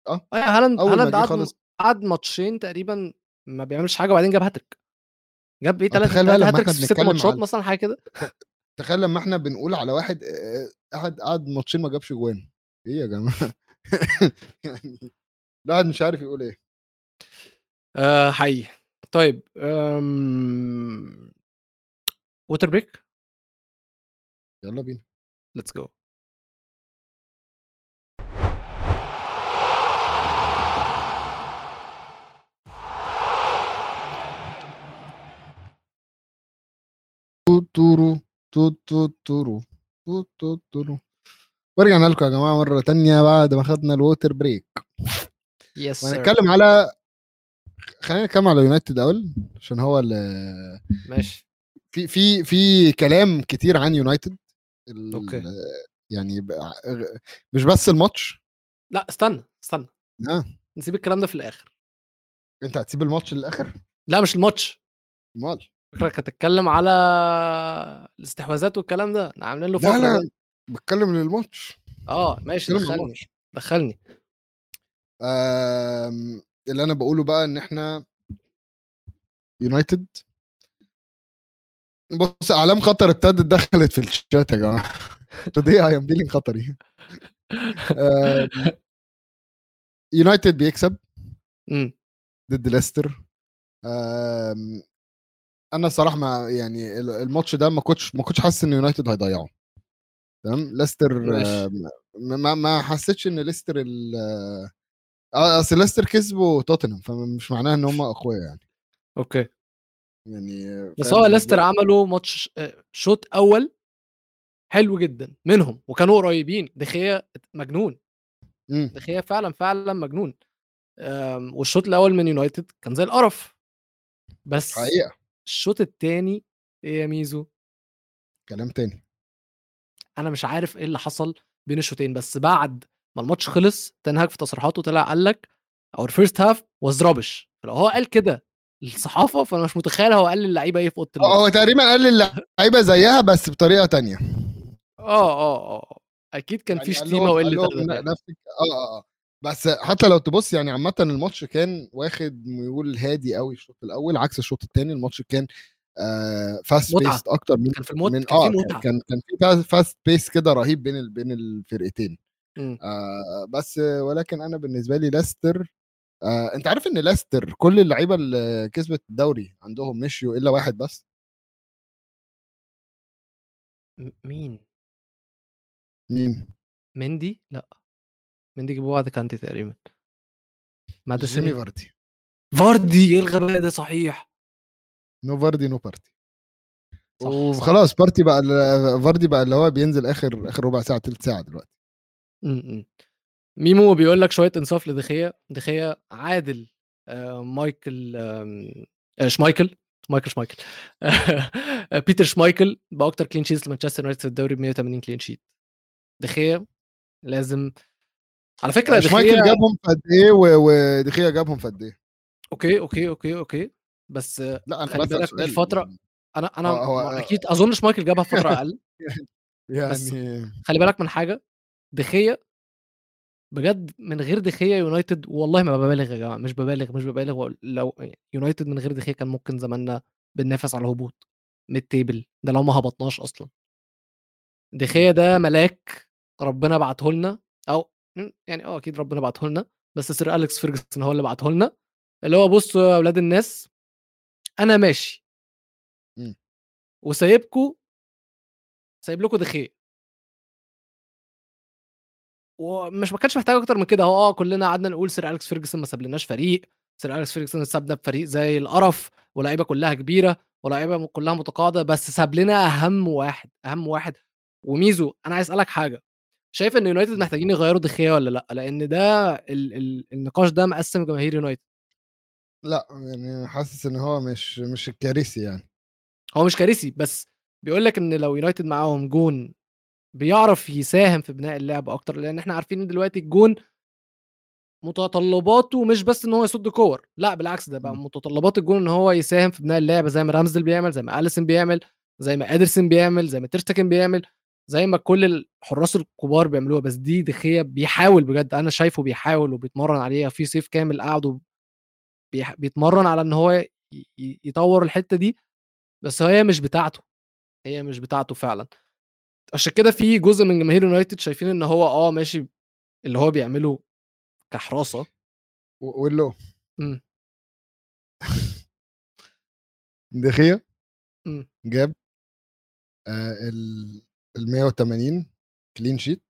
آه. آه هالاند هالاند قعد قعد ماتشين تقريبا ما بيعملش حاجة وبعدين جاب هاتريك. جاب إيه آه، ثلاث إحنا في ست ماتشات مثلا حاجة كده. تخيل لما إحنا بنقول على واحد آه، قعد قعد ماتشين ما جابش جوان. إيه يا جماعة؟ يعني الواحد مش عارف يقول إيه. آه حقيقي. طيب أم... water break يلا بينا. let's go تورو تورو تورو توتورو ورجعنا لكم يا جماعة مرة تانية بعد ما خدنا ال water break yes هنتكلم على خلينا نتكلم على يونايتد أول عشان هو اللي ماشي. في في في كلام كتير عن يونايتد okay. يعني مش بس الماتش؟ لأ استنى استنى. آه. نسيب الكلام ده في الآخر. أنت هتسيب الماتش للآخر؟ لأ مش الماتش. أمال. فكرك هتتكلم على الاستحواذات والكلام ده. إحنا عاملين له لا فقرة لا ده. بتكلم للماتش. آه ماشي دخلني دخلني. آم، اللي أنا بقوله بقى إن إحنا يونايتد بص أعلام خطر ابتدت دخلت في الشات يا جماعة. today I am feeling خطري. آم، يونايتد بيكسب. ضد ليستر. أنا الصراحة ما يعني ال- الماتش ده ما كنتش ما كنتش حاسس إن يونايتد هيضيعه. تمام؟ ليستر ما ما حسيتش إن ليستر ال آه أصل ليستر كسبوا توتنهام فمش معناها إن هم أقوياء يعني. okay. يعني بس هو بالنسبة ليستر لي- عملوا ماتش آه، شوط أول حلو جدا منهم وكانوا قريبين دخيا مجنون. مم. دخيا فعلا فعلا مجنون. والشوط الأول من يونايتد كان زي القرف. بس حقيقة. الشوط الثاني إيه يا ميزو؟ كلام تاني. أنا مش عارف إيه اللي حصل بين الشوطين بس بعد ما الماتش خلص تنهاج في تصريحاته طلع قال لك our first half was rubbish فلو هو قال كده للصحافه فأنا مش متخيل هو قال للعيبة إيه في أوضة هو تقريبا قال اللعيبه زيها بس بطريقة تانية آه آه آه أكيد كان في يعني قال شتيمة وقلة يعني. الك- آه آه بس حتى لو تبص يعني عامة الماتش كان واخد ميول هادي قوي الشوط الأول عكس الشوط الثاني الماتش كان آه fast متعة. paced أكتر من كان في الموت من كان آه في كان كان في fast pace كده رهيب بين. بين الفرقتين مم. آه بس ولكن أنا بالنسبة لي ليستر آه أنت عارف إن ليستر كل اللعيبة اللي كسبت الدوري عندهم مشيوا إلا واحد بس؟ م- مين؟ مين؟ مندي؟ لا. مندي جابوه بعد كانتي تقريبا. جيمي ماديسون فاردي. فاردي! إيه الغباء ده؟ صحيح. no فاردي no party. وخلاص party بقى فاردي بقى اللي هو بينزل آخر آخر ربع ساعة تلت ساعة دلوقتي. م- م. ميمو بيقول لك شوية إنصاف لدخيا دخيا عادل آه، مايكل آه، شمايكل مايكل شمايكل آه، بيتر شمايكل باكتر clean sheets لمانشستر يونايتد في الدوري ب 180 clean sheet دخيا لازم على فكرة شمايكل دخيا جابهم في قد إيه ودخيا جابهم في قد إيه؟ okay okay okay okay بس آه، لا أنا خلي بالك الفترة أنا أنا هو- أكيد أظن شمايكل جابها في فترة أقل بس يعني خلي بالك من حاجة دخيا بجد من غير دخيا يونايتد والله ما ببالغ يا جماعة مش ببالغ مش ببالغ لو يونايتد من غير دخيا كان ممكن زماننا بننافس على الهبوط mid table ده لو ما هبطناش أصلا. دخيا ده ملاك ربنا بعته لنا أو يعني آه أكيد ربنا بعته لنا بس سير أليكس فيرجسون هو اللي بعته لنا اللي هو بصوا يا أولاد الناس أنا ماشي. وسايبكم سايب لكم دخيا ومش ما كانش محتاج أكتر من كده. هو آه كلنا قعدنا نقول سير أليكس فيرجسون ما سابلناش فريق. سير أليكس فيرجسون سابنا بفريق زي القرف ولاعيبه كلها كبيرة ولاعيبه كلها متقاعدة بس ساب لنا أهم واحد أهم واحد. وميزو أنا عايز أسألك حاجة. شايف إن يونايتد محتاجين يغيروا دخيا ولا لأ؟ لأن ده ال ال النقاش ده مقسم جماهير يونايتد. لأ يعني حاسس إن هو مش مش الكارثي يعني. هو مش كارثي بس بيقول لك إن لو يونايتد معاهم جون بيعرف يساهم في بناء اللعب أكتر لأن إحنا عارفين ان دلوقتي الجون متطلباته مش بس إن هو يصد كور لأ بالعكس ده بقى مم. متطلبات الجون إن هو يساهم في بناء اللعب زي ما رامزدل بيعمل زي ما اليسون بيعمل زي ما إدرسون بيعمل زي ما تيرشتكن بيعمل زي ما كل الحراس الكبار بيعملوها. بس دي دخية بيحاول بجد أنا شايفه بيحاول وبيتمرن عليها. في صيف كامل قعدوا بيح- بيتمرن على إن هو يطور الحتة دي بس هي مش بتاعته هي مش بتاعته فعلا. عشان كده في جزء من جماهير يونايتد شايفين إن هو آه ماشي اللي هو بيعمله كحراسة. و- واللو امم دخيا جاب آه ال ال 180 clean sheet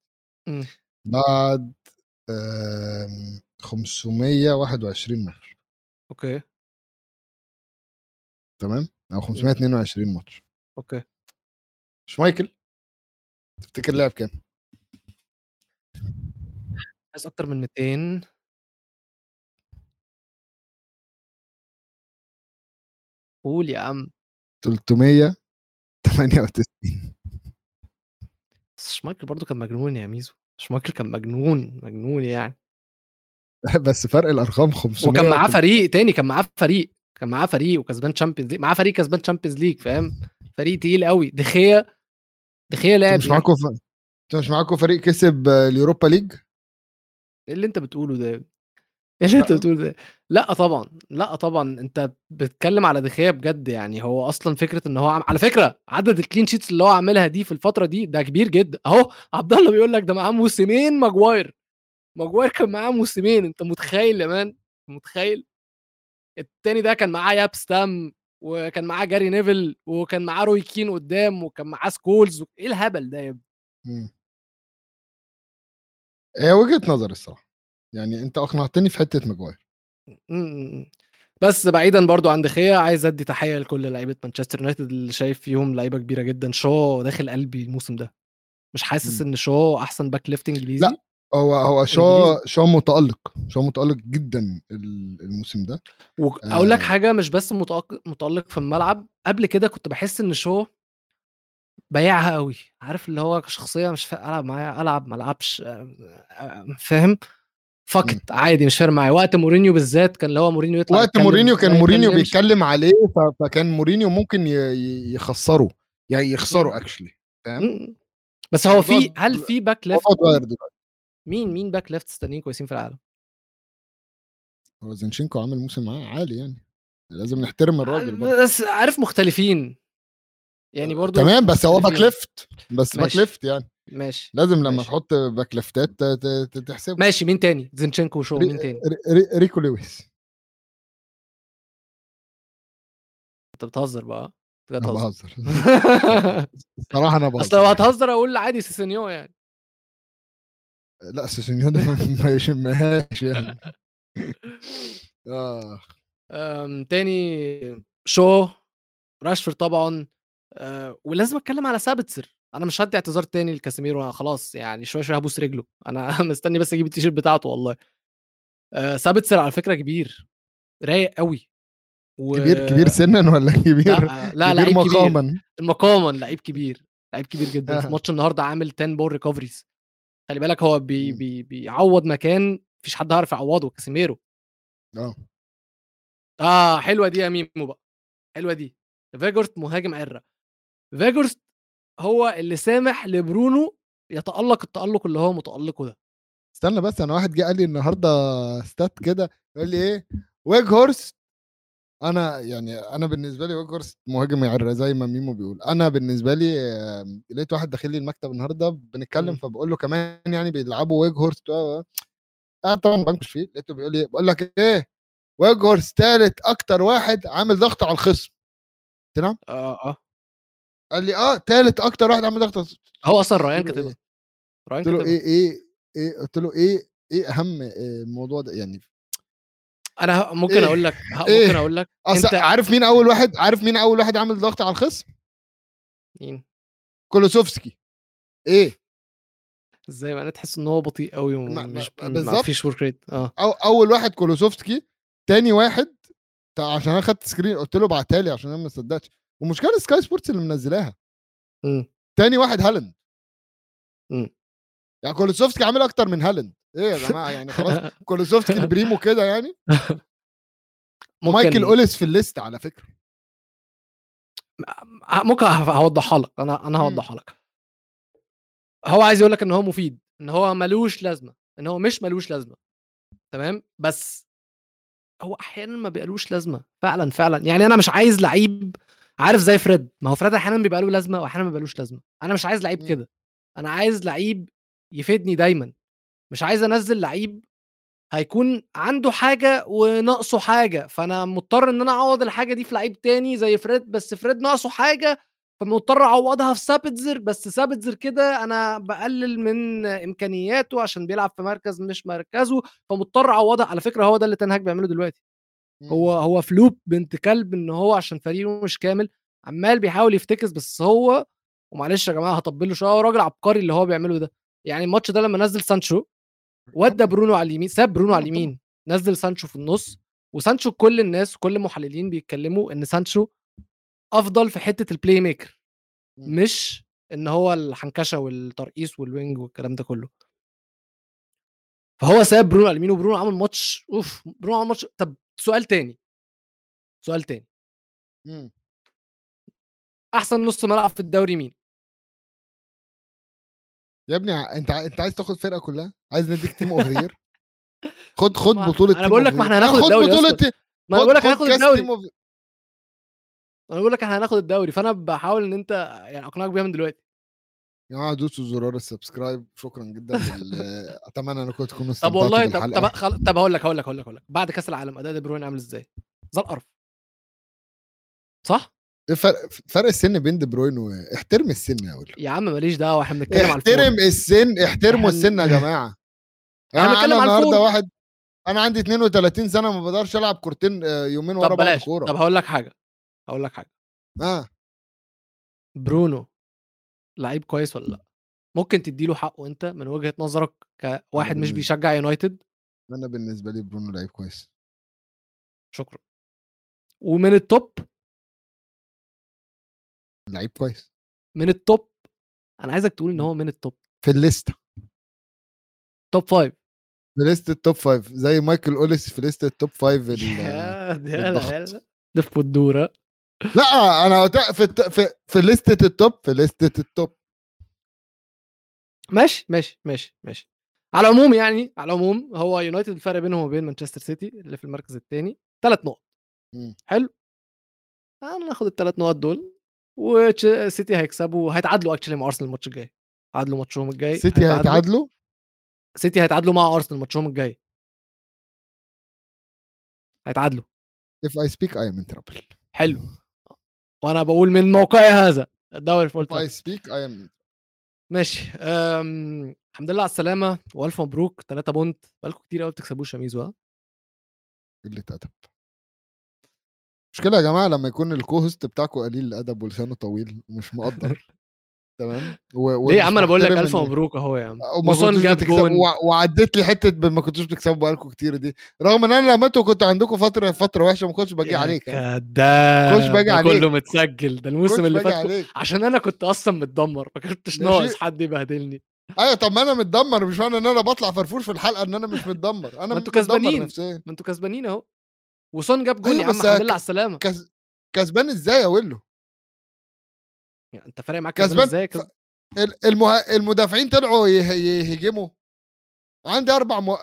بعد آم، 521 ماتش أوكي. تمام؟ أو 522 ماتش أوكي. شمايكل. تفتكر لعب كام؟ عايز أكتر من 200 جول يا عم. 398 بس شمايكل برضه كان مجنون يا ميزو. شمايكل كان مجنون مجنون يعني. بس فرق الأرقام 500 وكان معاه فريق تاني كان معاه فريق كان معاه فريق وكسبان Champions League معاه فريق كسبان Champions League فاهم؟ فريق تقيل قوي. دخيا لاعب مش يعني. معاكم ف... مش معاكم فريق كسب آه، ال Europa League؟ إيه اللي أنت بتقوله ده؟ إيه اللي أنت. بتقوله ده؟ لا طبعا لا طبعا. أنت بتتكلم على دخيا بجد يعني. هو أصلا فكرة إن هو عم... على فكرة عدد ال clean sheets اللي هو عاملها دي في الفترة دي ده كبير جدا أهو عبد الله بيقول لك ده معاه موسمين ماجواير. ماجواير كان معاه موسمين. أنت متخيل يا man؟ متخيل؟ التاني ده كان معاه ياب ستام وكان معاه جاري نيفل وكان معاه روي كين قدام وكان معاه سكولز إيه الهبل ده يا ابني مم. هي وجهة نظر الصراحة يعني أنت أقنعتني في حتة ماجواير م- م- بس بعيدا برضو عن دخيا عايز أدي تحية لكل لعيبة مانشستر يونايتد اللي شايف فيهم لعيبة كبيرة جدا شو دخل قلبي الموسم ده مش حاسس مم. إن شو أحسن back left إنجليزي لا. هو هو شو. شو متألق شو متألق جدا ال- الموسم ده. واقول لك آه. حاجة مش بس متألق في الملعب قبل كده كنت بحس إن شو بايعها قوي عارف اللي هو شخصيه مش فارق ألعب معايا ألعب ما ألعبش آه، آه، فاهم؟ فكت عادي مش فارق معايا. وقت مورينيو بالذات كان اللي هو مورينيو يطلع وقت مورينيو كان مورينيو. بيتكلم عليه فكان مورينيو ممكن يخسره يعني يخسره actually فاهم؟ بس هو في هل في back left مين مين back left تانيين كويسين في العالم؟ هو زينشينكو عامل موسم معاه عالي يعني. لازم نحترم الراجل برضه. بس عارف مختلفين. يعني برضو تمام بس هو باك. ليفت بس باك. ليفت يعني. ماشي لازم لما ماشي. تحط back ليفتات تحسبه. ماشي مين تاني؟ زينشينكو وشو ري- مين تاني؟ ري- ري- ريكو لويس. انت بتهزر بقى بتهزر بهزر. الصراحه أنا بهزر أصل لو هتهزر أقول عادي سيسينيون يعني. لا سيسينيون ده ما- يشمهاش يعني. آه. أم، تاني شو راشفورد طبعا أه، ولازم أتكلم على سابتسر. أنا مش هدي اعتذار تاني لكاسيميرو أنا خلاص يعني شوية شوية هبوس رجله. أنا مستني بس أجيب التيشيرت بتاعته والله. أه، سابتسر على فكرة كبير رايق قوي و... كبير كبير سنا ولا كبير؟ لا لا كبير لعيب كبير. مقاما. مقاما لعيب كبير لعيب كبير جدا. في آه. ماتش النهارده عامل 10 ball recoveries خلي بالك هو بي مم. بي بيعوض مكان مفيش حد هيعرف يعوضه كاسيميرو. آه. آه حلوة دي يا ميمو بقى حلوة دي. فيجهورست مهاجم عرة. فيجهورست هو اللي سامح لبرونو يتألق التألق اللي هو متألقه ده. استنى بس أنا واحد جه قال لي النهارده ستات كده يقول لي إيه؟ ويج هورست أنا يعني أنا بالنسبة لي ويج هورست مهاجم يعر زي ما ميمو بيقول. أنا بالنسبة لي لقيت واحد داخل لي المكتب النهارده بنتكلم مم. فبقول له كمان يعني بيلعبوا ويج هورست و- أنا طبعا بنكش فيه. لقيته بيقول لي بقول لك إيه؟ ويج هورست ثالث أكتر واحد عامل ضغط على الخصم. آه آه. قال لي آه ثالث أكتر واحد عامل ضغط على الخصم. هو أصلا ريان قلت له كاتبها. إيه؟ ريان قلت له كاتبها. إيه إيه إيه قلت له إيه إيه أهم آه، الموضوع ده؟ يعني أنا ممكن إيه؟ أقول لك إيه؟ ممكن أقول لك أنت عارف مين أول واحد عارف مين أول واحد عامل ضغط على الخصم مين كولوسوفسكي إيه إزاي بقى تحس إن هو بطيء قوي ومش ما-. فيش ورك ريت آه أو أول واحد كولوسوفسكي تاني واحد عشان أنا خدت سكرين قلت له ابعتها لي عشان أنا ما صدقتش والمشكلة سكاي سبورتس اللي منزلاها. تاني واحد هالاند. يعني كولوسوفسكي عامل أكتر من هالاند إيه يا جماعة؟ يعني خلاص كولوسوفسكي البريمو كده يعني؟ مايكل أوليس في ال list على فكرة. ممكن هوضحها لك أنا أنا مم. هوضحها لك. هو عايز يقول لك إن هو مفيد إن هو ملوش لازمة إن هو مش ملوش لازمة تمام؟ بس هو أحيانا ما بيبقالوش لازمة فعلا فعلا. يعني أنا مش عايز لعيب عارف زي فريد ما هو فريد أحيانا بيبقى له لازمة واحيانا ما بيبقالوش لازمة. أنا مش عايز لعيب مم. كده. أنا عايز لعيب يفيدني دايما. مش عايز انزل لعيب هيكون عنده حاجة وناقصه حاجة فأنا مضطر إن أنا أعوض الحاجة دي في لعيب تاني زي فريد بس فريد ناقصه حاجة فمضطر أعوضها في سابتزر بس سابتزر كده أنا بقلل من إمكانياته عشان بيلعب في مركز مش مركزه فمضطر أعوضها. على فكرة هو ده اللي تنهاج بيعمله دلوقتي. هو هو فلوب بنت كلب إن هو عشان فريقه مش كامل عمال بيحاول يفتكس بس هو ومعلش يا جماعة هطبل له شوية هو راجل عبقري اللي هو بيعمله ده. يعني الماتش ده لما نزل سانشو ودى برونو على اليمين ساب برونو على اليمين نزل سانشو في النص وسانشو كل الناس كل المحللين بيتكلموا إن سانشو أفضل في حتة ال playmaker مم. مش إن هو الحنكشة والترقيص وال wing والكلام ده كله. فهو ساب برونو على اليمين وبرونو عمل ماتش أوف برونو عمل ماتش. طب سؤال تاني سؤال تاني. أحسن نص ملعب في الدوري مين؟ يا ابني أنت أنت عايز تاخد فرقه كلها؟ عايز نديك تيم اوف ذا خد خد بطولة أنا بقول لك ما إحنا هناخد خد الدوري بطولة أصلا ما أنا خد بقول لك خد هناخد الدوري. أنا بقول لك إحنا هناخد الدوري. فأنا بحاول إن أنت يعني أقنعك بيها من دلوقتي. يا جماعة دوسوا زرار ال subscribe. شكرا جدا. أتمنى انكم تكونوا طب والله طب طب خل... طب هقول لك هقول لك هقول لك هقول لك. بعد كاس العالم أداء دي بروين عامل إزاي؟ زي القرف صح؟ فرق فرق السن بين دي بروين و... احترم السن يا ولد. يا عم ماليش دعوة إحنا بنتكلم على احترم ال form السن احترموا السن يا جماعة. إحنا أنا بنتكلم أنا على النهارده. واحد أنا عندي 32 سنة ما بقدرش ألعب كورتين آه، يومين ورا بعض كورة. طب هقول لك حاجة هقول لك حاجة. آه. برونو لعيب كويس ولا لأ؟ ممكن تديله حقه أنت من وجهة نظرك كواحد مش بيشجع يونايتد؟ أنا بالنسبة لي برونو لعيب كويس. شكرا. ومن ال top لعيب كويس. من ال top أنا عايزك تقول إن هو من ال top في الليستة. top five في list ال top five زي مايكل أوليس في list ال top five ال... يا دي بالضغط. يلا دف والدوره لا. أنا في الت... في في ليستة ال top في ليستة ال top ماشي ماشي ماشي ماشي. على العموم يعني على العموم هو يونايتد الفرق بينهم وبين مانشستر سيتي اللي في المركز الثاني ثلاث نقط. حلو. أنا ناخد الثلاث نقط دول. وسيتي هيكسبوا هيتعادلوا actually مع أرسنال الماتش الجاي. تعادلوا ماتشهم الجاي سيتي هيتعادلوا سيتي هيتعادلوا مع أرسنال ماتشهم الجاي. هيتعادلوا. If I speak I am in trouble. حلو. وأنا بقول من موقعي هذا الدوري في I speak I am ماشي. أم... الحمد لله على السلامة. وألف مبروك. 3 point. بقالكم كتير قوي بتكسبوش يا ميزو ها؟ قلة أدب. مشكلة يا جماعة لما يكون ال co-host بتاعكم قليل الأدب ولسانه طويل ومش مقدر. تمام؟ و... ليه يا عم؟ أنا بقول لك ألف مبروك أهو يا عم. كنتوش جاب جون. وع- وعديت لي حتة ما كنتوش بتكسبوا بقالكم كتير دي. رغم إن أنا لما أنتوا كنتوا عندكم فترة فترة وحشة ما كنتش باجي عليك. يعني. كداب خش باجي ده عليك. كله متسجل. ده الموسم كنتش اللي فات عشان أنا كنت أصلا متدمر. ما كنتش. ناقص حد يبهدلني. أيوه طب ما أنا متدمر مش معنى إن أنا بطلع فرفور في الحلقة إن أنا مش متدمر. أنا ما أنتوا كسبانين. ما أنتوا كسبانين أهو. وسون جاب أيوة يا عم بس الحمد لله على السلامة كس... كسبان إزاي يا ويلو يعني أنت فارق معاك كسبان إزاي. ال- المه... المدافعين طلعوا يه- يه- يهجموا عندي أربع م...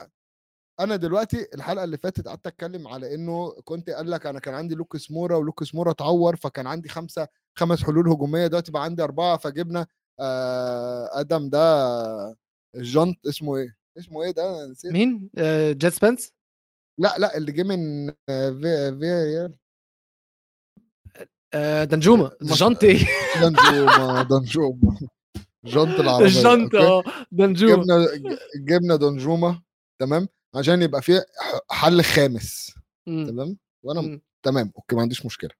أنا دلوقتي الحلقة اللي فاتت قعدت أتكلم على إنه كنت قال لك أنا كان عندي لوكس مورا ولوكس مورا اتعور فكان عندي خمسة خمس حلول هجومية دلوقتي بقى عندي أربعة فجبنا آه آدم ده جونت اسمه إيه؟ اسمه إيه ده؟ نسيت مين آه جيت سبنس لأ لأ اللي جه من آه، في في آه دنجوما مصر- جانت إيه دنجوما دنجوما جونت العربية الجانت؟ آه دنجوما جبنا جبنا دنجوما تمام؟ عشان يبقى في ح- حل خامس مم، تمام؟ وأنا مم، تمام أوكي ما عنديش مشكلة.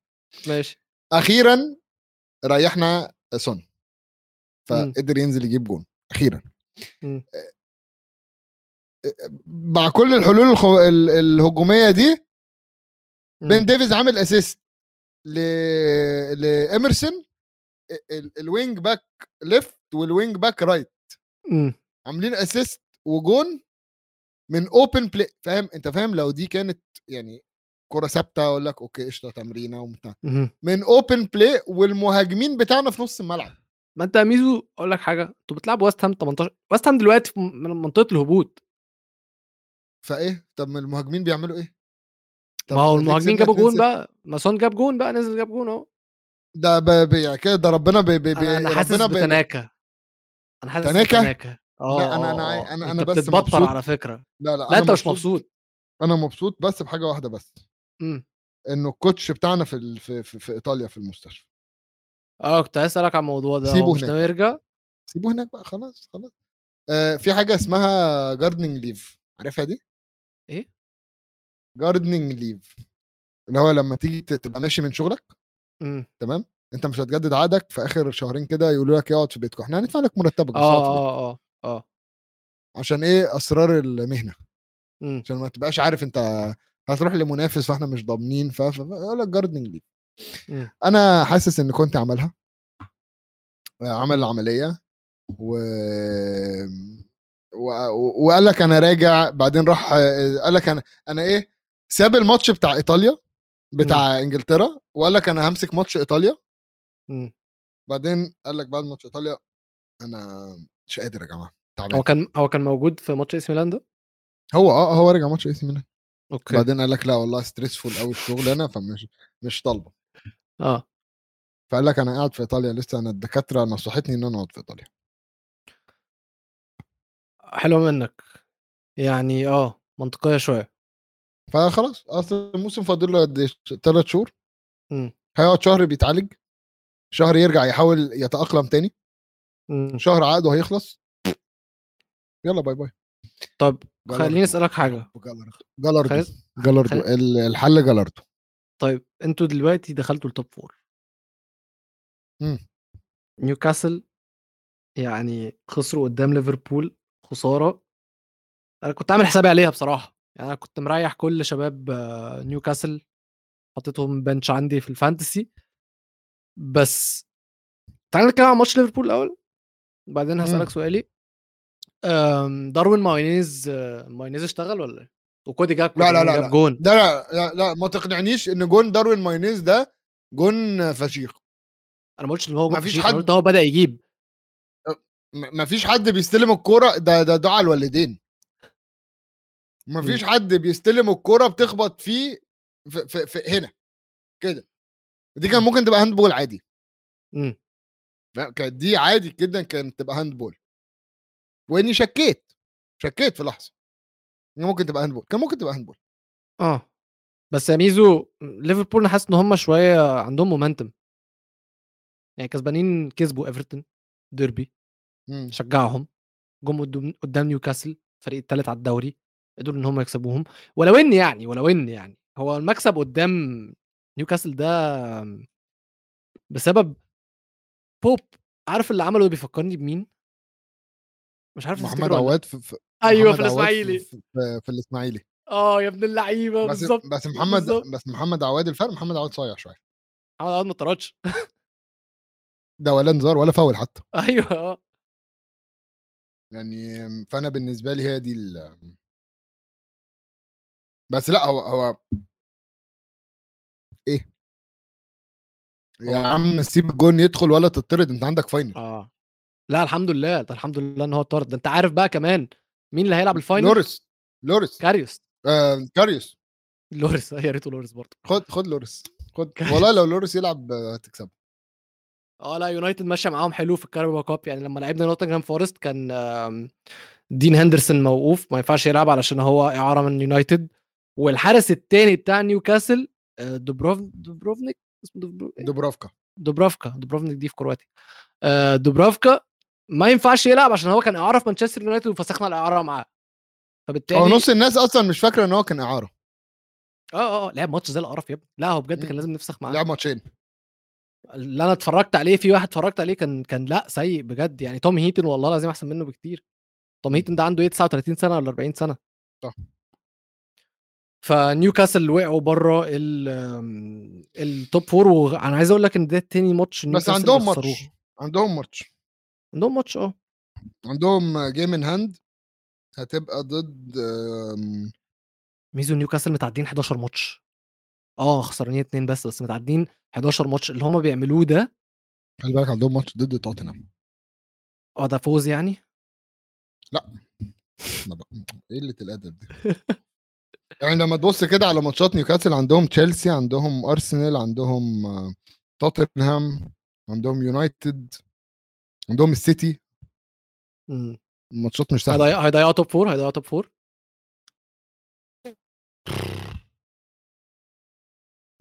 ماشي. أخيرا ريحنا سون مم. فقدر ينزل يجيب جون أخيرا. مم. مع كل الحلول الخو... ال- الهجومية دي. بين ديفيز عامل assist ل... لإيمرسون ال... ال wing back left وال wing back right. عاملين assist وجون من open play فاهم أنت فاهم لو دي كانت يعني كرة ثابتة أقول لك okay قشطة تمرينة وبتاع مم. من open play والمهاجمين بتاعنا في نص الملعب ما أنت يا ميزو أقول لك حاجة أنتوا بتلعبوا ويست هام 18 ويست هام دلوقتي من منطقة الهبوط فإيه طب المهاجمين بيعملوا إيه؟ ما هو المهاجمين جابوا جون 2-0؟ بقى ما سون جاب جون بقى نزل جاب جون أهو ده. يعني كده ده ربنا ب... ب... ب... أنا حاسس ربنا ب... بتناكة أنا حاسس تناكة؟ بتناكة آه أنا- آه، أنا- آه. أنا- أنا أنت بس مبسوط. على فكرة لا لا لا أنت مش مبسوط أنا مبسوط بس بحاجة واحدة بس إمم انه ال coach بتاعنا في ال... في... في... في إيطاليا في المستشفى آه كنت عايز أسألك عن الموضوع ده سيبه مش هناك. ناوي يرجع سيبوه هناك بقى خلاص خلاص آه في حاجة اسمها gardening leave عارفها دي؟ gardening leave اللي هو لما تيجي تبقى ماشي من شغلك. امم. تمام؟ انت مش هتجدد عقدك في آخر شهرين كده يقولوا لك اقعد في بيتكم. إحنا هندفع لك مرتبك بيتكم. آه آه آه. عشان إيه؟ أسرار المهنة. مم. عشان ما تبقاش عارف انت هتروح لمنافس فاحنا مش ضامنين فيقول لك gardening leave مم. أنا حاسس إن كونتي عملها. عمل العملية و... و... وقال لك أنا راجع بعدين راح قال لك أنا أنا إيه؟ ساب الماتش بتاع إيطاليا بتاع إنجلترا وقال لك أنا همسك ماتش إيطاليا. مم. بعدين قال لك بعد ماتش إيطاليا أنا مش قادر يا جماعة هو تعبان كان هو كان موجود في ماتش AC Milan ده؟ هو آه هو رجع ماتش AC Milan. okay. بعدين قال لك لا والله stressful قوي الشغل هنا فمش مش طالبة. آه. فقال لك أنا قاعد في إيطاليا لسه أنا الدكاترة نصحتني إن أنا أقعد في إيطاليا. حلو منك. يعني آه منطقية شوية. فخلاص أصل الموسم فاضل له قد ثلاث شهور. هيقعد شهر بيتعالج. شهر يرجع يحاول يتأقلم تاني. مم. شهر عقده هيخلص. يلا bye bye. طب. خليني أسألك حاجة. جالاردو جالاردو ال- الحل جالاردو طيب أنتوا دلوقتي دخلتوا ال top four. نيوكاسل يعني خسروا قدام ليفربول خسارة. أنا كنت عامل حسابي عليها بصراحة. يعني أنا كنت مريح كل شباب نيوكاسل حطيتهم bench عندي في ال fantasy بس تعالى نتكلم عن ماتش ليفربول الأول بعدين هسألك. سؤالي. داروين مايونيز مايونيز اشتغل ولا إيه؟ وكودي جاب لا لا لا لا. جون. ده لا, لا لا ما تقنعنيش إن جون داروين مايونيز ده جون فشيخ. أنا ما قلتش إن هو فشيخ، أنا حد- قلت هو بدأ يجيب. م- مفيش حد بيستلم الكورة ده ده دعاء الوالدين. مفيش حد بيستلم الكوره بتخبط فيه في, في, في هنا كده. دي كان مم. ممكن تبقى handball عادي. مم. لا، كانت دي عادي جدا كانت تبقى handball وإني شكيت شكيت في لحظة إن ممكن تبقى handball كان ممكن تبقى handball آه. بس يا ميزو ليفربول أنا حاسس إن هم شوية عندهم momentum يعني كسبانين كسبوا ايفرتون ديربي مم. شجعهم جم قدام نيوكاسل الفريق الثالث على الدوري. قدروا إن هم يكسبوهم ولو إن يعني ولو إن يعني هو المكسب قدام نيوكاسل ده بسبب بوب عارف اللي عمله بيفكرني بمين؟ مش عارف محمد. عواد في, في أيوه في الإسماعيلي في, في, في الإسماعيلي آه يا ابن اللعيبة بس بالظبط بس محمد بالظبط. بس محمد عواد الفرق محمد عواد صايع شوية محمد عواد ما طردش ده ولا انذار ولا فاول حتى أيوه آه يعني فأنا بالنسبة لي هي دي ال بس لأ هو هو إيه؟ يا عم سيب الجون يدخل ولا تطرد أنت عندك final آه. لأ الحمد لله ده الحمد لله إن هو طرد. ده أنت عارف بقى كمان مين اللي هيلعب ال final لوريس لوريس. كاريوس. آه كاريوس. لوريس. يا ريته لوريس برضه. خد خد لوريس. خد. والله لو لوريس يلعب آه، هتكسب آه لا يونايتد ماشية معاهم حلو في الكاراباو cup. يعني لما لعبنا نوتنجهام فورست كان دين هندرسون موقوف. ما ينفعش يلعب علشان هو إعارة من يونايتد. والحارس الثاني بتاع نيوكاسل آه، دوبروف دوبروفنيك؟ اسمه دوبرو- إيه؟ دوبرافكا دوبرافكا دوبروفنيك دي في كرواتيا. آه، دوبرافكا ما ينفعش يلعب عشان هو كان إعارة في مانشستر يونايتد وفسخنا الإعارة معاه. فبالتالي هو نص الناس أصلا مش فاكرة إن هو كان إعارة. آه آه لعب ماتش زي القرف يا ابني. لا هو بجد. كان لازم نفسخ معاه. لعب ماتشين. اللي أنا اتفرجت عليه في واحد اتفرجت عليه كان كان لا سيء بجد. يعني توم هيتن والله العظيم أحسن منه بكتير. توم. هيتن ده عنده إيه 39 سنة ولا 40 سنة؟ صح. فنيوكاسل وقعوا بره ال top four وأنا عايز أقول لك إن ده تاني ماتش بس عندهم. ماتش عندهم ماتش. عندهم ماتش آه. عندهم game in hand هتبقى ضد ميزو نيوكاسل متعدين 11 ماتش. آه خسرانين اتنين بس بس متعدين 11 ماتش. اللي هما بيعملوه ده خلي بالك عندهم ماتش ضد توتنهام. آه ده فوز يعني؟ ما بق- إيه قلة الأدب دي؟ يعني لما تبص كده على ماتشات نيوكاسل عندهم تشيلسي عندهم أرسنال عندهم آه، توتنهام عندهم يونايتد عندهم السيتي. مم. ماتشات مش سهلة. هيضيع- هيضيعوا top four هيضيعوا top four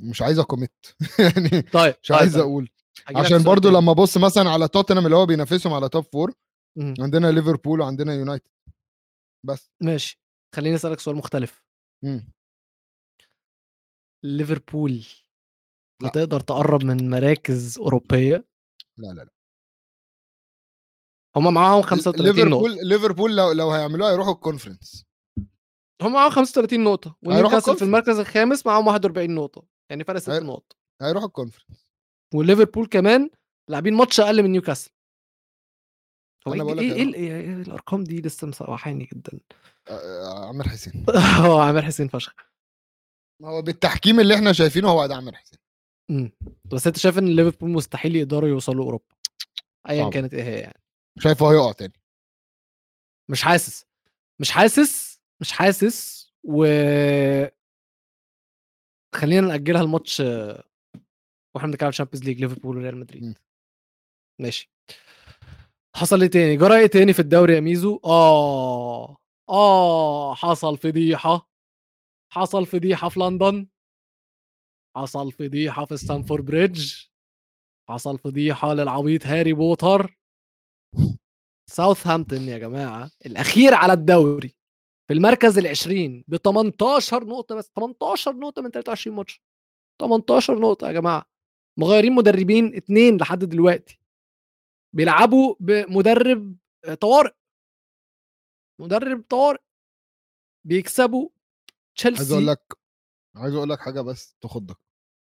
مش عايز a commit. يعني طيب مش طيب، عايز طيب. أقول. عشان برضو. لما أبص مثلا على توتنهام اللي هو بينافسهم على top four. عندنا ليفربول وعندنا يونايتد. بس. ماشي. خليني أسألك سؤال مختلف. مم. ليفربول. هتقدر تقرب من مراكز أوروبية؟ لا لا لا. هم معاهم 35 نقطه ليفربول ليفربول لو لو هيعملوها يروحوا ال Conference هم معاهم 35 نقطة هيروحوا ونيوكاسل في. المركز الخامس معاهم 41 نقطة يعني فرق 6 هي- نقط. هيروحوا ال Conference وليفربول كمان لاعبين ماتش أقل من نيوكاسل. هو أنا إيه بقول لك إيه, إيه, هيروح- إيه, إيه الأرقام دي لسه مسوحاني جدا؟ آه، آه، عامر حسين. هو عامر حسين فشخ. ما هو بالتحكيم اللي إحنا شايفينه هو ده عامر حسين. مم. بس أنت شايف إن ليفربول مستحيل يقدروا يوصلوا أوروبا؟ ايا. كانت إيه هي يعني. شايفه هيقع تاني. مش حاسس. مش حاسس مش حاسس و خلينا نأجلها الماتش آه، وإحنا بنتكلم على ال Champions League ليفربول وريال. مدريد. ماشي. حصل إيه تاني. جرى إيه تاني في الدوري يا ميزو؟ آه آه حصل فضيحة. حصل فضيحة في لندن. حصل فضيحة في ستامفورد بريدج. حصل فضيحة للعبيط هاري بوتر. ساوثهامبتون يا جماعة الأخير على الدوري في المركز ال20 ب 18 نقطة بس 18 نقطة من 23 ماتش. 18 نقطة يا جماعة. مغيرين مدربين اتنين لحد دلوقتي. بيلعبوا بمدرب آه، طوارئ. مدرب طوارئ بيكسبوا عايز أقول تشيلسي لك عايز أقول لك حاجة بس تخضك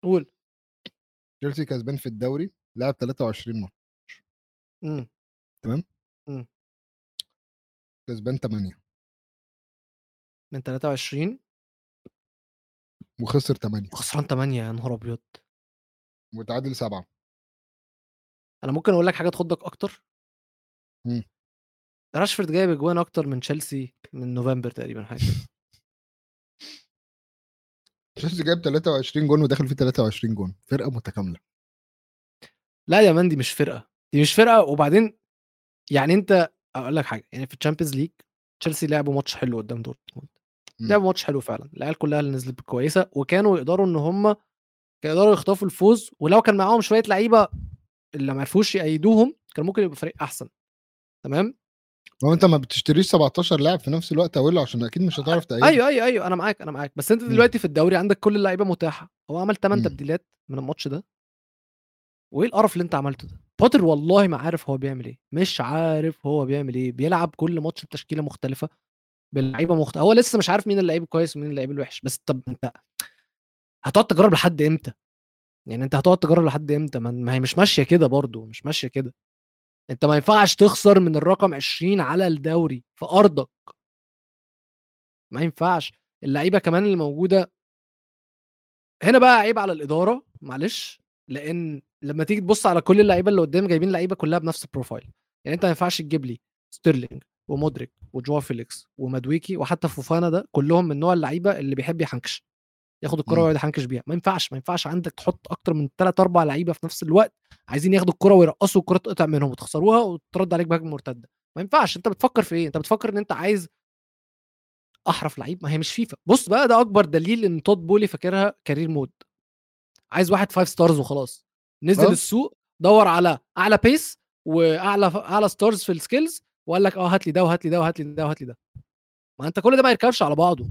قول. تشيلسي كسبان في الدوري لعب 23 ماتش. مم. كسبان 8 من 23 وخسر 8 وخسران 8 يا نهار أبيض. وتعادل 7 أنا ممكن أقول لك حاجة تخضك أكتر مم. راشفورد جايب أجوان أكتر من تشيلسي من نوفمبر تقريبا حاجة. تشيلسي جايب 23 جون وداخل فيه 23 جون فرقة متكاملة لا يا man دي مش فرقة دي مش فرقة وبعدين يعني أنت أقول لك حاجة يعني في ال Champions League تشيلسي لعبوا ماتش حلو قدام دورتموند مم. لعبوا ماتش حلو فعلا العيال كلها اللي نزلت كويسة وكانوا يقدروا إن هم كانوا يقدروا يخطفوا الفوز ولو كان معاهم شوية لعيبة اللي ما عرفوش يقيدوهم كان ممكن يبقى فريق أحسن تمام هو أنت ما بتشتريش 17 لاعب في نفس الوقت اوله عشان أكيد مش هتعرف تقيد أيوه أيوه أيوه أنا معاك أنا معاك بس أنت مم. دلوقتي في الدوري عندك كل اللعيبة متاحة هو عمل 8 مم. تبديلات من الماتش ده وإيه القرف اللي أنت عملته ده بوتر والله ما عارف هو بيعمل إيه مش عارف هو بيعمل إيه بيلعب كل ماتش بتشكيلة مختلفة باللعيبه مختلفه هو لسه مش عارف مين اللعيب الكويس ومين اللعيب الوحش بس طب أنت هتقعد تجرب لحد إمتى يعني أنت هتقعد تجرب لحد إمتى؟ ما هي مش ماشية كده برضو مش ماشية كده. أنت ما ينفعش تخسر من الرقم 20 على الدوري في أرضك. ما ينفعش. اللعيبة كمان اللي موجودة هنا بقى عيب على الإدارة معلش لأن لما تيجي تبص على كل اللعيبة اللي قدام جايبين لعيبة كلها بنفس البروفايل يعني أنت ما ينفعش تجيب لي ستيرلينج ومودريك وجواو فيليكس ومادويكي وحتى فوفانا ده كلهم من نوع اللعيبة اللي بيحب يحنكش. ياخد الكرة. ويقعد يحنكش بيها. ما ينفعش ما ينفعش عندك تحط أكتر من ثلاث أربع لعيبة في نفس الوقت عايزين ياخدوا الكرة ويرقصوا الكره تقطع منهم وتخسروها وترد عليك بهجمة مرتدة. ما ينفعش. أنت بتفكر في إيه؟ أنت بتفكر إن أنت عايز أحرف لعيب؟ ما هي مش فيفا. بص بقى ده أكبر دليل إن تود بولي فاكرها career mode. عايز واحد five stars وخلاص. نزل أه. السوق دور على أعلى بيس وأعلى أعلى stars في ال skills وقال لك آه هات لي ده وهات لي ده وهات لي ده وهات لي ده. ما أنت كل ده ما يركبش على بعضه.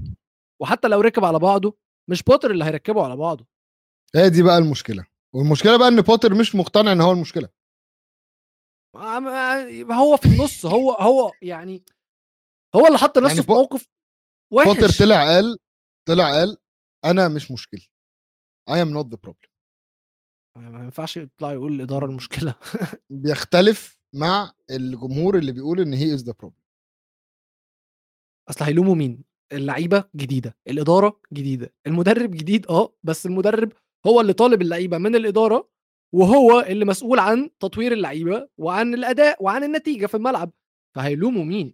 وحتى لو ركب على بعضه مش بوتر اللي هيركبه على بعضه. هي دي بقى المشكلة. والمشكلة بقى إن بوتر مش مقتنع إن هو المشكلة. هو في النص هو هو يعني هو اللي حط نفسه يعني في موقف وحش. بوتر طلع قال طلع قال أنا مش مشكلة. I am not the problem. ما ينفعش يطلع يقول الإدارة المشكلة. بيختلف مع الجمهور اللي بيقول إن he is the problem أصل هيلوموا مين؟ اللعيبة جديدة الإدارة جديدة المدرب جديد آه بس المدرب هو اللي طالب اللعيبة من الإدارة وهو اللي مسؤول عن تطوير اللعيبة وعن الأداء وعن النتيجة في الملعب. فهيلوموا مين؟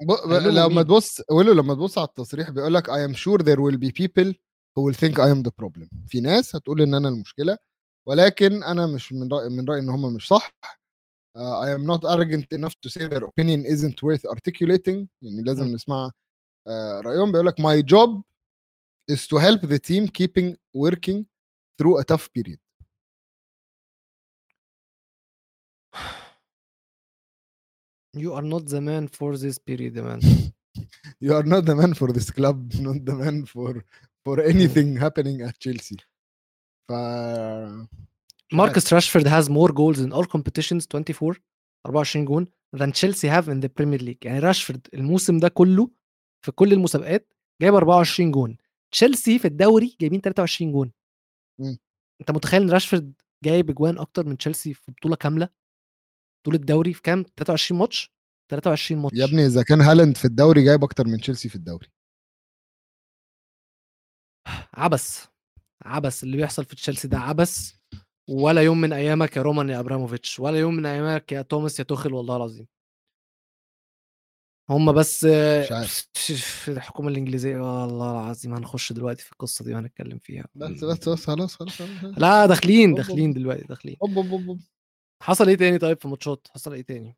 هيلوموا لما مين؟ تبص ولو لما تبص على التصريح بيقول لك I am sure there will be people who will think I am the problem في ناس هتقول إن أنا المشكلة ولكن أنا مش من رايي من رايي إن هم مش صح. uh, I am not arrogant enough to say their opinion isn't worth articulating. يعني لازم م. نسمع رايهم بيقول لك my job is to help the team keeping working through a tough period you are not the man for this period man you are not the man for this club not the man for for anything happening at Chelsea ف ماركس راشفورد has more goals in all competitions 24 24 جون than Chelsea have in the Premier League يعني راشفورد الموسم ده كله في كل المسابقات جايب 24 جون. تشيلسي في الدوري جايبين 23 جون. مم. أنت متخيل إن راشفورد جايب اجوان أكتر من تشيلسي في بطولة كاملة؟ بطوله الدوري في كام؟ 23 ماتش؟ 23 ماتش. يا ابني ده كان هالاند في الدوري جايب أكتر من تشيلسي في الدوري. عبث عبث اللي بيحصل في تشيلسي ده عبث ولا يوم من أيامك يا رومان يا أبراموفيتش ولا يوم من أيامك يا توماس يا توخل والله العظيم. هم بس مش عارف. في الحكومة الإنجليزية. والله العظيم هنخش دلوقتي في القصة دي وهنتكلم فيها. بس بس بس خلاص خلاص خلاص. لا داخلين داخلين. دلوقتي داخلين. حصل إيه تاني طيب في ماتشات حصل إيه تاني؟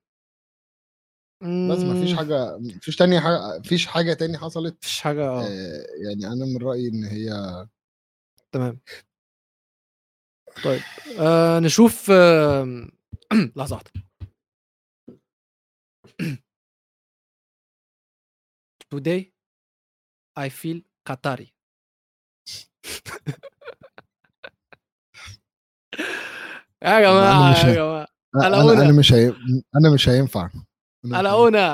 بس ما فيش حاجة مفيش تاني حاجة مفيش حاجة تاني حصلت؟ مفيش حاجة آه. آه، يعني أنا من رأيي إن هي تمام. طيب آه نشوف آه لحظة واحدة. Today I feel Qatari. يا جماعة يا جماعة. أنا. أنا مش هي... أنا مش هينفع. أنا مش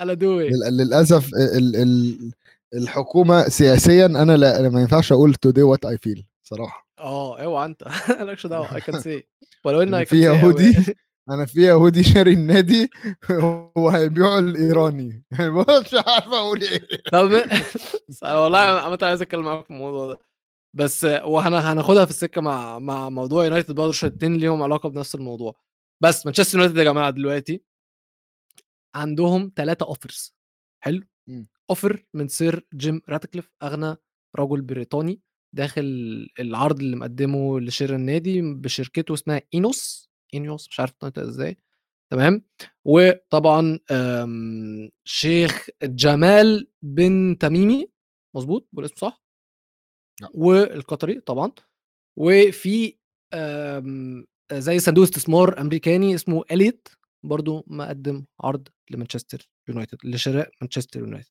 على دوي. لل- للأسف ال... ال... الحكومة سياسيا أنا لا أنا ما ينفعش أقول today what I feel صراحة. آه أوعى أنت. مالكش دعوة اي كان سي ولو إن I can في. يهودي أنا في يهودي شاري النادي وهيبيعوا اليوناني. مش عارف أقول إيه. طب والله عامة عايز أتكلم معاك في الموضوع ده. بس وهنا هناخدها في السكة مع مع موضوع يونايتد برضه شويتين ليهم علاقة بنفس الموضوع. بس مانشستر يونايتد يا جماعة دلوقتي عندهم ثلاثة offers حلو. offer من Sir جيم راتكليف أغنى رجل بريطاني داخل العرض اللي مقدمه لشراء النادي بشركته اسمها اينوس اينوس مش عارف تنطق إزاي تمام؟ وطبعا آم، شيخ جمال بن تميمي مظبوط؟ بقول اسمه صح؟ لا. والقطري طبعا. وفي آم، زي صندوق استثمار أمريكاني اسمه إليت برضو مقدم عرض لمانشستر يونايتد لشراء مانشستر يونايتد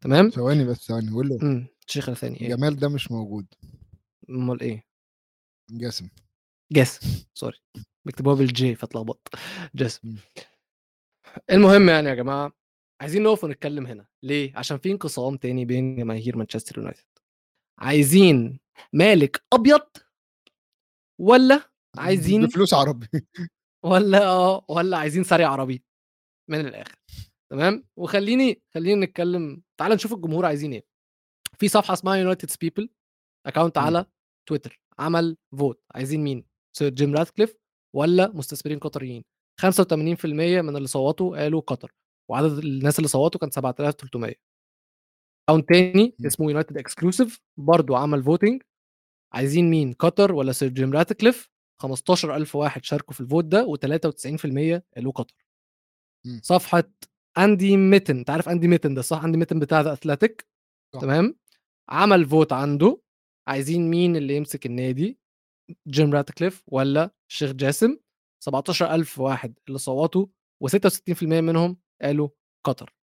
تمام؟ ثواني بس ثواني قول له امم الشيخ الثاني إيه؟ جمال ده مش موجود. أمال إيه؟ جاسم جاسم سوري. بيكتبوها بال G فاتلخبطت جاسم مم. المهم يعني يا جماعة عايزين نقف ونتكلم هنا. ليه؟ عشان في انقسام تاني بين جماهير مانشستر يونايتد. عايزين مالك أبيض ولا عايزين بفلوس عربي. ولا آه ولا عايزين ثري عربي؟ من الآخر. تمام؟ وخليني خليني نتكلم. تعال نشوف الجمهور عايزين إيه. في صفحة اسمها United People account. على تويتر عمل vote عايزين مين؟ Sir جيم راتكليف ولا مستثمرين قطريين؟ 85% من اللي صوتوا قالوا قطر وعدد الناس اللي صوتوا كان 7300 account تاني مم. اسمه United Exclusive برضو عمل voting عايزين مين قطر ولا Sir جيم راتكليف 15000 واحد شاركوا في ال vote ده و93% قالوا قطر. مم. صفحة اندي ميتن أنت عارف اندي ميتن ده صح؟ اندي ميتن بتاع The Athletic صح. تمام؟ عمل vote عنده. عايزين مين اللي يمسك النادي؟ جيم راتكليف ولا الشيخ جاسم 17000 واحد اللي صوتوا و66% منهم قالوا قطر.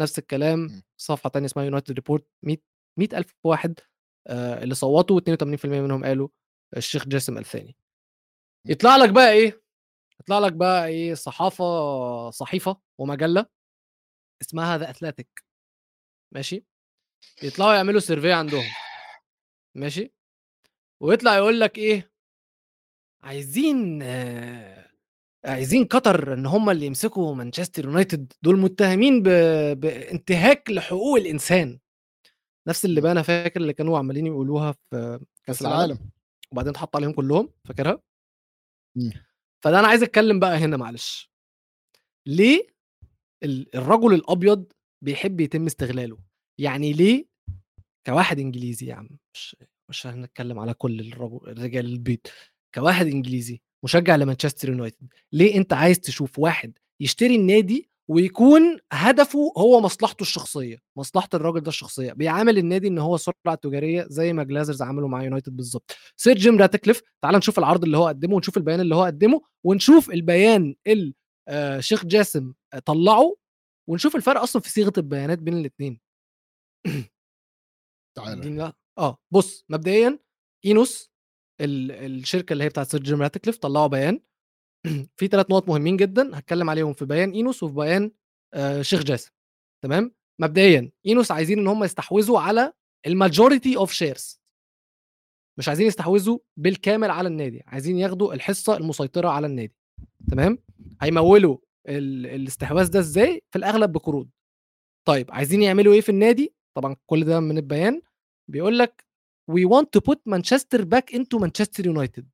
نفس الكلام. صفحة تانية اسمها United Report 100 100000 واحد آه، اللي صوتوا و82% منهم قالوا الشيخ جاسم آل ثاني. يطلع لك بقى إيه؟ يطلع لك بقى إيه؟ صحافة صحيفة ومجلة اسمها The Athletic ماشي؟ يطلعوا يعملوا survey عندهم. ماشي؟ ويطلع يقول لك إيه؟ عايزين آه، عايزين قطر إن هم اللي يمسكوا مانشستر يونايتد. دول متهمين ب... بانتهاك لحقوق الإنسان. نفس اللي م. بقى أنا فاكر اللي كانوا عمالين يقولوها في كأس العالم العالم. وبعدين اتحط عليهم كلهم فاكرها؟ م. فده أنا عايز أتكلم بقى هنا معلش. ليه ال- الرجل الأبيض بيحب يتم استغلاله؟ يعني ليه كواحد إنجليزي يا عم؟ مش مش هنتكلم على كل الرجل الرجال البيض كواحد إنجليزي مشجع لمانشستر يونايتد ليه أنت عايز تشوف واحد يشتري النادي ويكون هدفه هو مصلحته الشخصية مصلحة الراجل ده الشخصية؟ بيعامل النادي إن هو سلعة تجارية زي ما الجليزرز عملوا مع يونايتد بالظبط Sir جيم راتكليف تعال نشوف العرض اللي هو قدمه ونشوف البيان اللي هو قدمه ونشوف البيان اللي آه، شيخ جاسم آه، طلعه ونشوف الفرق أصلا في صيغة البيانات بين الاثنين تعالى آه بص مبدئيا إينوس ال الشركة اللي هي بتاعة Sir راتكليف طلّعوا بيان في 3 نقط مهمين جدًا هاتكلم عليهم في بيان إينوس وفي بيان آآ شيخ جاسم تمام، مبدئيًا إينوس عايزين إن هم يستحوذوا على ال majority of shares مش عايزين يستحوذوا بالكامل على النادي، عايزين ياخدوا الحصة المسيطرة على النادي تمام، هيموّلوا ال الاستحواذ ده إزاي؟ في الأغلب بقروض. طيب عايزين يعملوا إيه في النادي؟ طبعًا كل ده من البيان بيقول لك we want to put Manchester back into Manchester United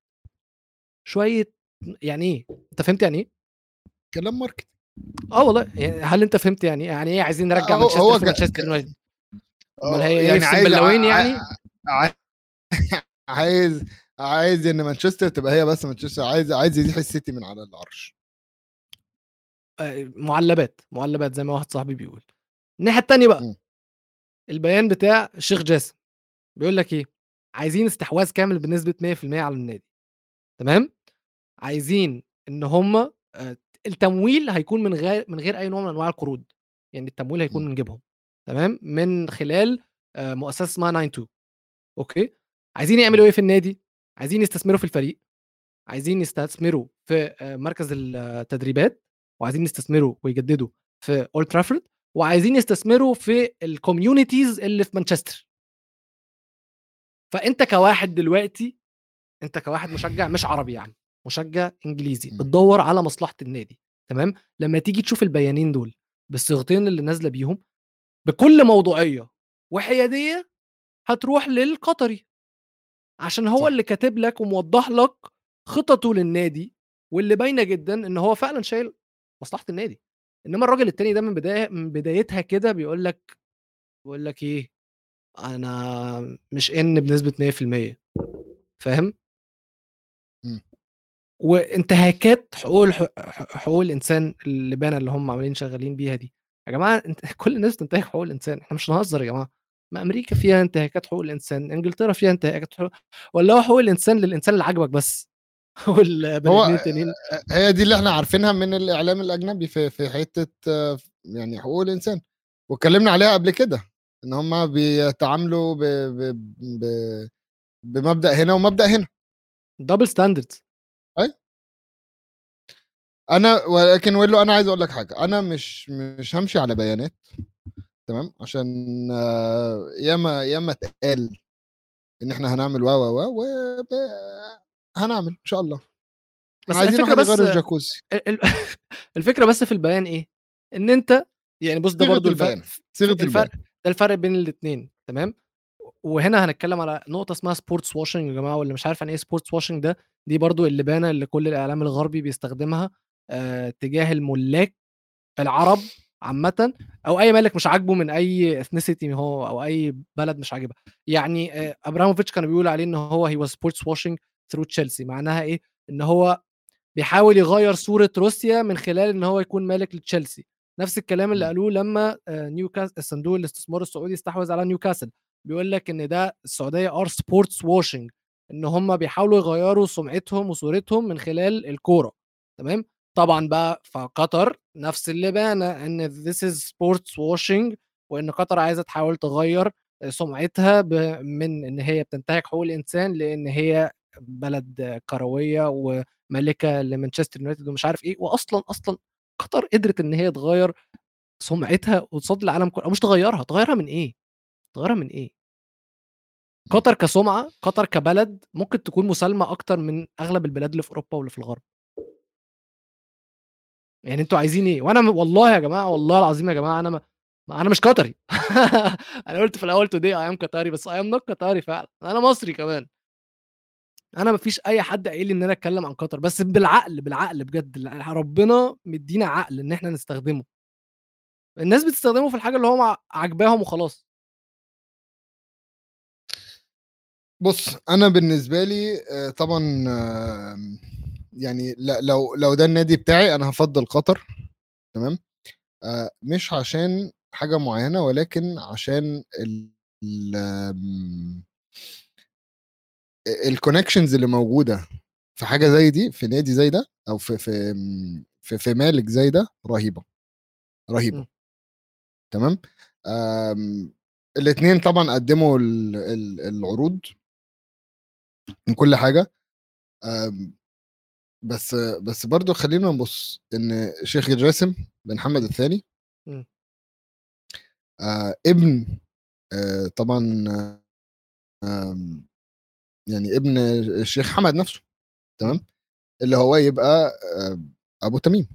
شوية يعني إيه؟ أنت فهمت يعني إيه؟ كلام ماركت آه والله يعني هل أنت فهمت يعني إيه؟ يعني إيه عايزين نرجّع مانشستر في ك- مانشستر يونايتد؟ أمال آه، هي يعني في عايز سنبلاوين ع- يعني؟ عايز عايز إن مانشستر تبقى هي بس مانشستر عايز عايز يزيح السيتي من على العرش آآ معلبات، معلبات زي ما واحد صاحبي بيقول. الناحية التانية بقى إمم. البيان بتاع الشيخ جاسم بيقول لك إيه؟ عايزين استحواذ كامل بنسبة 100% على النادي تمام؟ عايزين إن هم آآ التمويل هيكون من غير من غير أي نوع من أنواع القروض، يعني التمويل هيكون إمم. من جيبهم تمام؟ من خلال آآ مؤسسة اسمها 92 أوكي؟ عايزين يعملوا إيه في النادي؟ عايزين يستثمروا في الفريق، عايزين يستثمروا في آآ مركز التدريبات، وعايزين يستثمروا ويجددوا في Old Trafford وعايزين يستثمروا في الcommunities اللي في مانشستر. فأنت كواحد دلوقتي أنت كواحد مشجع مش عربي يعني، مشجع إنجليزي إمم. بتدوّر على مصلحة النادي تمام؟ لمّا تيجي تشوف البيانين دول بالصيغتين اللي نازلة بيهم بكل موضوعية وحيادية هتروح للقطري. عشان هو صح. اللي كاتب لك وموضّح لك خططه للنادي واللي باينة جدًا إن هو فعلًا شايل مصلحة النادي. إنما الراجل التاني ده من بداية من بدايتها كده بيقول لك بيقول لك إيه، أنا مش in بنسبة 100% فاهم؟ إمم. وانتهاكات حقوق حقوق الإنسان اللبانة اللي هم عمالين شغالين بيها دي. يا جماعة أنت كل الناس بتنتهك حقوق الإنسان، إحنا مش هنهزر يا جماعة. ما أمريكا فيها انتهاكات حقوق الإنسان، إنجلترا فيها انتهاكات حقوق والّا هو حقوق الإنسان للإنسان اللي عاجبك بس والبني هو التانيين هي دي اللي إحنا عارفينها من الإعلام الأجنبي في في حتة يعني حقوق الإنسان، واتكلمنا عليها قبل كده، إن هم بيتعاملوا ب ب ب بمبدأ هنا ومبدأ هنا. double standards. أيوه. أنا ولكن ويلو أنا عايز أقول لك حاجة، أنا مش مش هامشي على بيانات تمام، عشان ياما ياما اتقال إن إحنا هنعمل و، و، و، هنعمل إن شاء الله. بس عايزين الفكرة واحد بس يغيّر الجاكوزي. ال ال الفكرة بس في البيان إيه، إن أنت يعني بُص ده برضه البيان، الفرق البيان. ده الفرق بين الاتنين تمام؟ وهنا هنتكلم على نقطة اسمها sports washing يا جماعة واللي مش عارف يعني إيه sports washing ده، دي برضه اللبانة اللي كل الإعلام الغربي بيستخدمها آآ تجاه الملاك العرب عامةً أو أي مالك مش عاجبه من أي ethnicity هو أو أي بلد مش عاجبها. يعني آآ أبراموفيتش كانوا بيقولوا عليه إن هو he was sports washing through Chelsea معناها إيه، إن هو بيحاول يغيّر صورة روسيا من خلال إن هو يكون مالك لتشيلسي. نفس الكلام اللي إمم. قالوه لمّا آآ نيوكاس صندوق الاستثمار السعودي استحوذ على نيوكاسل، بيقول لك إن ده السعودية are sports washing إن هم بيحاولوا يغيّروا سمعتهم وصورتهم من خلال الكورة تمام؟ طبعًا بقى فقطر نفس اللبانة إن this is sports washing وإن قطر عايزة تحاول تغيّر سمعتها ب من إن هي بتنتهك حقوق الإنسان لإن هي بلد كروية ومالكة لمانشستر يونايتد ومش عارف إيه، وأصلًا، أصلًا قطر قدرت إن هي تغيّر سمعتها قصاد العالم كله مش تغيّرها، تغيّرها من إيه؟ تغيّرها من إيه؟ إمم. قطر كسمعة، قطر كبلد ممكن تكون مسالمة أكتر من أغلب البلاد اللي في أوروبا واللي في الغرب. يعني أنتم عايزين؟ وأنا م والله يا جماعة والله العظيم يا جماعة أنا ما أنا مش قطري أنا قُلت في الأول today I am قطري بس I am not قطري فعلًا، أنا مصري كمان. أنا ما فيش أي حد قايل لي إن أنا أتكلم عن قطر، بس بالعقل، بالعقل بجد ربنا مدّينا عقل إن إحنا نستخدمه. الناس بتستخدمه في الحاجة اللي هو عاجباهم وخلاص. بُص، أنا بالنسبة لي آآ طبعًا آمم يعني لو لو ده النادي بتاعي أنا هافضّل قطر تمام، آآ مش عشان حاجة معيّنة ولكن عشان ال الconnections اللي موجودة في حاجة زي دي، في نادي زي ده أو في في في في مالك زي ده رهيبة. إمم. تمام، آمم الاتنين طبعًا قدّموا ال ال العروض من كل حاجة بس بس برضو خلينا نبص إن شيخ جاسم بن محمد الثاني. آه ابن آه طبعا يعني ابن الشيخ حمد نفسه تمام اللي هو يبقى آه أبو تميم.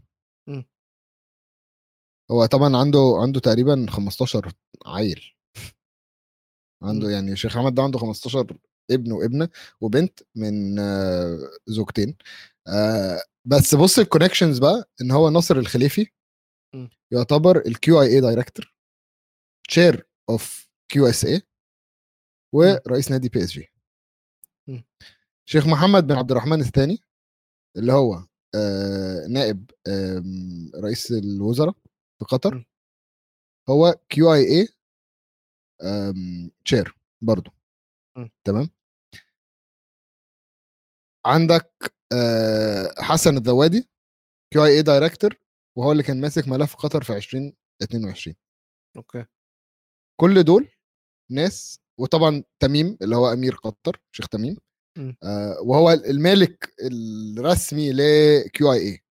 هو طبعا عنده عنده تقريبا 15 عيل عنده. يعني الشيخ حمد ده عنده 15 ابن وابنة وبنت من آه، زوجتين آه، بس بص ال connections بقى إن هو ناصر الخليفي. يعتبر ال QIA director chair of QSI ورئيس نادي PSG مم. شيخ محمد بن عبد الرحمن الثاني اللي هو آه، نائب آم، رئيس الوزراء في قطر مم. هو QIA chair برضه. تمام عندك آه، حسن الذوادي QIA director وهو اللي كان ماسك ملف قطر في 2022 okay كل دول ناس وطبعا تميم اللي هو أمير قطر شيخ تميم. آه وهو المالك الرسمي ل QIA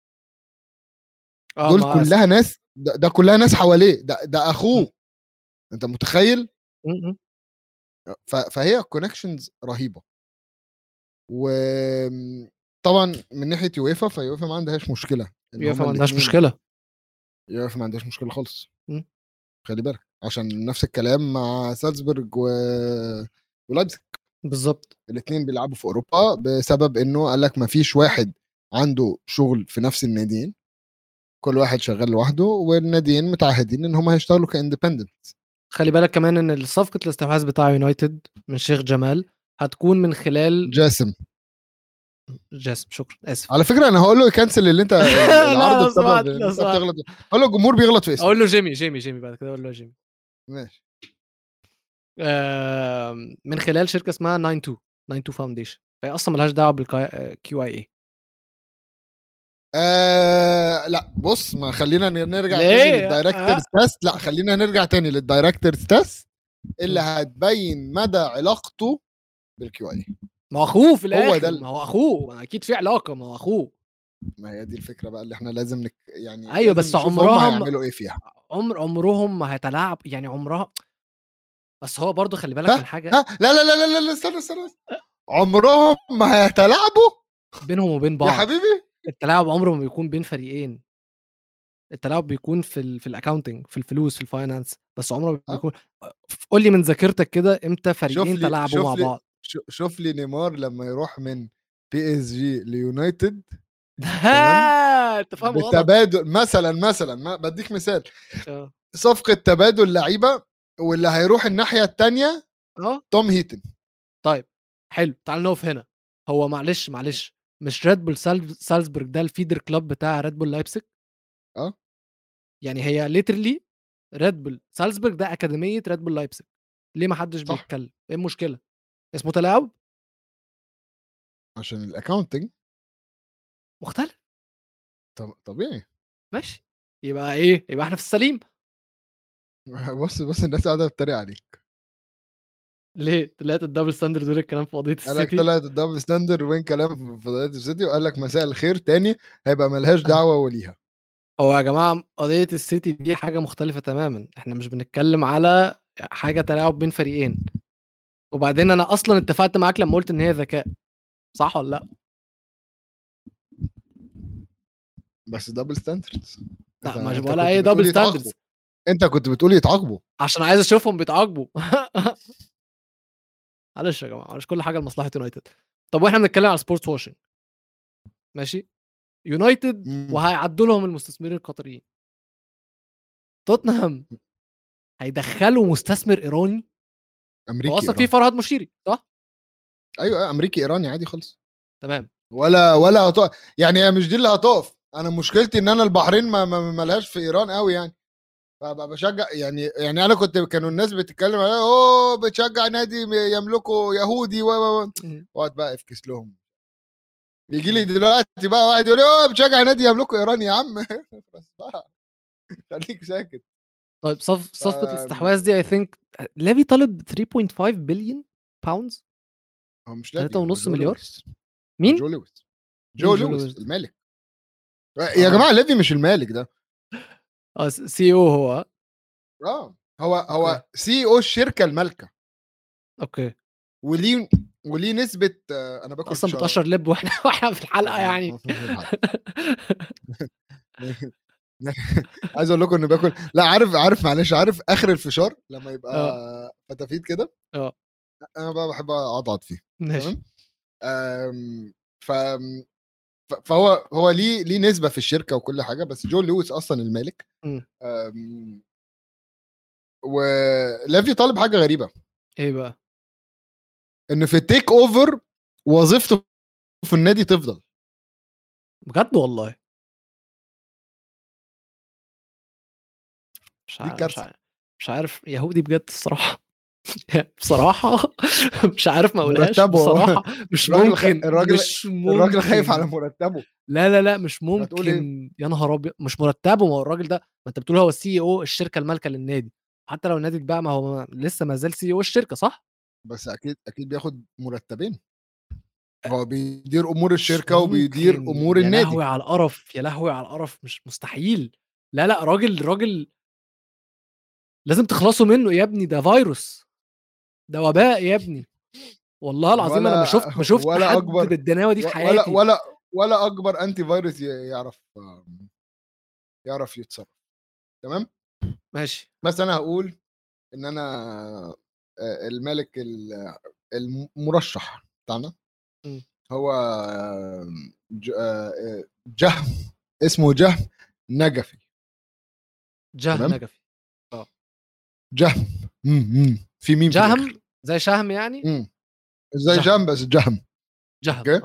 دول كلها ناس ده, ده كلها ناس حواليه ده, ده أخوه. أنت متخيل؟ فهي connections رهيبة. وطبعا من ناحية UEFA ف UEFA ما عندهاش مشكلة هما ما عندهاش مشكلة. يويفا ما عندهاش مشكلة خالص. خلي بالك. عشان نفس الكلام مع سالزبورج و... ولايبزيج. بالظبط. الاثنين بيلعبوا في أوروبا بسبب إنه قال لك ما فيش واحد عنده شغل في نفس الناديين. كل واحد شغال لوحده والناديين متعهدين إن هم هيشتغلوا كإندبندنت. خلي بالك كمان إن صفقه الاستحواذ بتاع يونايتد من شيخ جمال هتكون من خلال جاسم. جاسم شكرا آسف. على فكرة أنا هقول له ي cancel اللي أنت العرض بسبب. بتغلط. قول له الجمهور بيغلط في اسمه. أقول له جيمي جيمي جيمي بعد كده أقول له جيمي. ماشي. آم، من خلال شركة اسمها 92 92 Foundation. فهي أصلا ملهاش دعوة بال QIA آه لأ بص ما خلينا نرجع؟ تاني لل directors' test لأ خلينا نرجع تاني لل directors' test اللي هتبين مدى علاقته بال QI ما هو أخوه في هو الآخر ده ال- ما هو أخوه أكيد في علاقة ما هو أخوه. ما هي دي الفكرة بقى اللي إحنا لازم نك... يعني لازم بس عمرها ما- هيعملوا إيه فيها. عمر عمرهم ما هيتلاعب يعني عمرها بس هو برضه خلي بالك؟ من حاجة لا لا لا لا لا استنى استنى عمرهم ما هيتلاعبوا؟ بينهم وبين يا بعض. حبيبي! التلاعب عمره ما بيكون بين فريقين. التلاعب بيكون في ال في ال accounting في الفلوس في ال finance بس عمره ما. بيكون قول لي من ذاكرتك كده إمتى فريقين تلاعبوا مع بعض؟ شو- شوف لي نيمار لما يروح من PSG ليونايتد؟ ها أنت فاهم غلط. بالتبادل مثلا مثلا ما بديك مثال. آه. صفقة تبادل لعيبة واللي هيروح الناحية الثانية آه. توم هيتن. طيب حلو تعال نقف هنا. هو معلش معلش مش ريد بول سال- سالزبورج ده ال feeder club بتاع ريد بول لايبسك آه. يعني هي literally ريد بول سالزبورج ده أكاديمية ريد بول لايبسك ليه ما حدش. بيتكلم؟ إيه المشكلة؟ اسمه تلاعب؟ عشان ال accounting مختلف. طب طبيعي. ماشي. يبقى إيه؟ يبقى إحنا في السليم. بص بص الناس قاعدة بتتريق عليك. ليه؟ طلعت ال double standard دول الكلام في قضية قال لك السيتي؟ طلعت ال double standard وين كلام في فضائيات السيتي وقال لك مساء الخير تاني هيبقى ملهاش دعوة وليها. هو يا جماعة قضية السيتي دي حاجة مختلفة تماما. إحنا مش بنتكلم على حاجة تلاعب بين فريقين. وبعدين أنا أصلا اتفقت معاك لما قلت إن هي ذكاء. صح ولا لأ؟ بس double standards لا مش ولا اي double standards أنت كنت بتقول يتعاقبوا. عشان عايز أشوفهم بيتعاقبوا. معلش يا جماعة مش كل حاجة لمصلحة يونايتد. طب وإحنا بنتكلم على sportswashing ماشي؟ يونايتد. وهيعدوا لهم المستثمرين القطريين. توتنهام هيدخلوا مستثمر إيراني؟ أمريكي أصلا في. فرهد مشيري صح؟ أيوه أمريكي إيراني عادي خالص. تمام. ولا ولا هتقف. يعني هي مش دي اللي هتقف. أنا مشكلتي إن أنا البحرين ما ما- ملهاش في إيران قوي يعني فبقى بشجع يعني يعني أنا كنت كانوا الناس بتتكلم على أوه بتشجع نادي يملكه يهودي و و و مم. وأقعد بقى أ fix لهم يجي لي دلوقتي بقى واحد يقول لي أوه بتشجع نادي يملكه إيران يا عم خليك ساكت طيب صف صفقة. الاستحواذ دي I think ليفي طالب 3.5 billion pounds هو مش ليفي تلاتة هو ونص جو مليار؟ لويس. مين؟ جو لويس جو جو لويس لويس؟ المالك يا آه. جماعة ليفي مش المالك ده. آه CEO هو. آه. آه هو هو. CEO الشركة المالكة. okay. وليه وليه نسبة آه، أنا باكل أصلا بتقشر لب وإحنا وإحنا في الحلقة يعني. عايز أقول لكم إني باكل. لا عارف عارف معلش عارف آخر الفشار لما يبقى فتافيت كده؟ آه. أنا بقى بحب أقعد فيه. ماشي. ف ف- فهو هو ليه ليه نسبة في الشركة وكل حاجة بس جو لويس أصلا المالك. ولافي طالب حاجة غريبة. إيه بقى؟ إن في التيك أوفر وظيفته في النادي تفضل. بجد والله. مش. عارف, مش عارف يهودي بجد الصراحة. بصراحة مش عارف ما اقولهاش مرتبه. بصراحة مش ممكن الراجل- مش ممكن الراجل خايف على مرتبه. لا لا لا مش هتقول إيه؟ ممكن يا نهار أبيض مش مرتبه. ما هو الراجل ده ما انت بتقول هو السي أو الشركة المالكة للنادي. حتى لو النادي اتباع ما هو لسه ما زال سي أو الشركة صح؟ بس أكيد أكيد بياخد مرتبين. هو بيدير أمور الشركة وبيدير ممكن. أمور يا النادي. لهوي على القرف يا لهوي على القرف مش مستحيل. لا لا راجل راجل لازم تخلصوا منه يا ابني ده فيروس. ده وباء يا ابني. والله العظيم أنا ما ولا- شفت ما شفت ولا حد أكبر- بالدناوه دي في ولا حياتي. ولا ولا أكبر انتي فيروس يعرف يعرف يتصرف. تمام؟ ماشي. بس أنا هقول إن أنا الملك ال- المرشح بتاعنا. هو جهم اسمه جهم نجفي. جهم؟ نجفي. جهم. في الآخر. جهم زي شهم يعني م. زي جهم. جهم بس جهم جهم أوكي.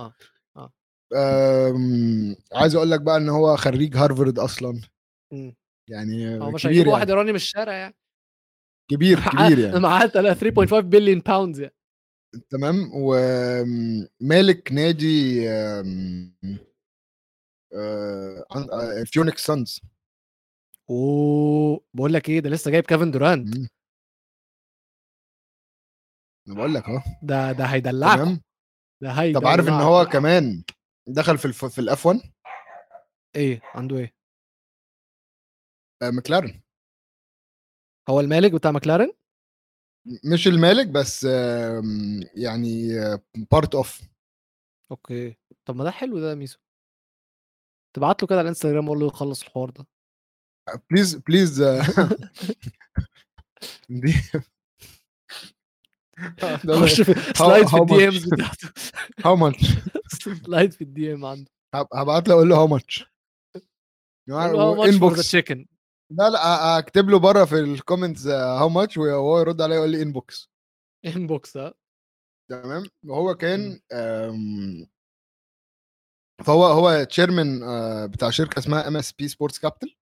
آه أم، عايز أقول لك بقى إن هو خريج هارفارد أصلا م. يعني هو مش كبير يعني. واحد إيراني من الشارع يعني كبير كبير يعني معاه 3.5 billion pounds يعني تمام ومالك نادي أم، آه، عن- آه، فينيكس سانز أوه بقول لك إيه ده لسه جايب كيفن دورانت مم. أنا بقول لك أهو. ده ده هيدلعكم. تمام؟ ده هيدلعكم طب عارف إن هو كمان دخل في ال F... في ال F1 إيه؟ عنده إيه؟ آه، مكلارن هو المالك بتاع ماكلارن مش المالك بس آم، يعني part of okay. طب ما ده حلو ده يا ميسو. تبعت له كده على الانستجرام وقول له يخلص الحوار ده. please please دي خش في slide في how much? ال DMs بتاعته. how much slide في ال DM عنده. هبعت له أقول له how much inbox chicken. لا لا أكتب له بره في ال comments how much وهو يرد عليا يقول لي inbox inbox ها تمام. وهو كان آم، فهو هو chairman بتاع شركة اسمها MSP Sports Capital.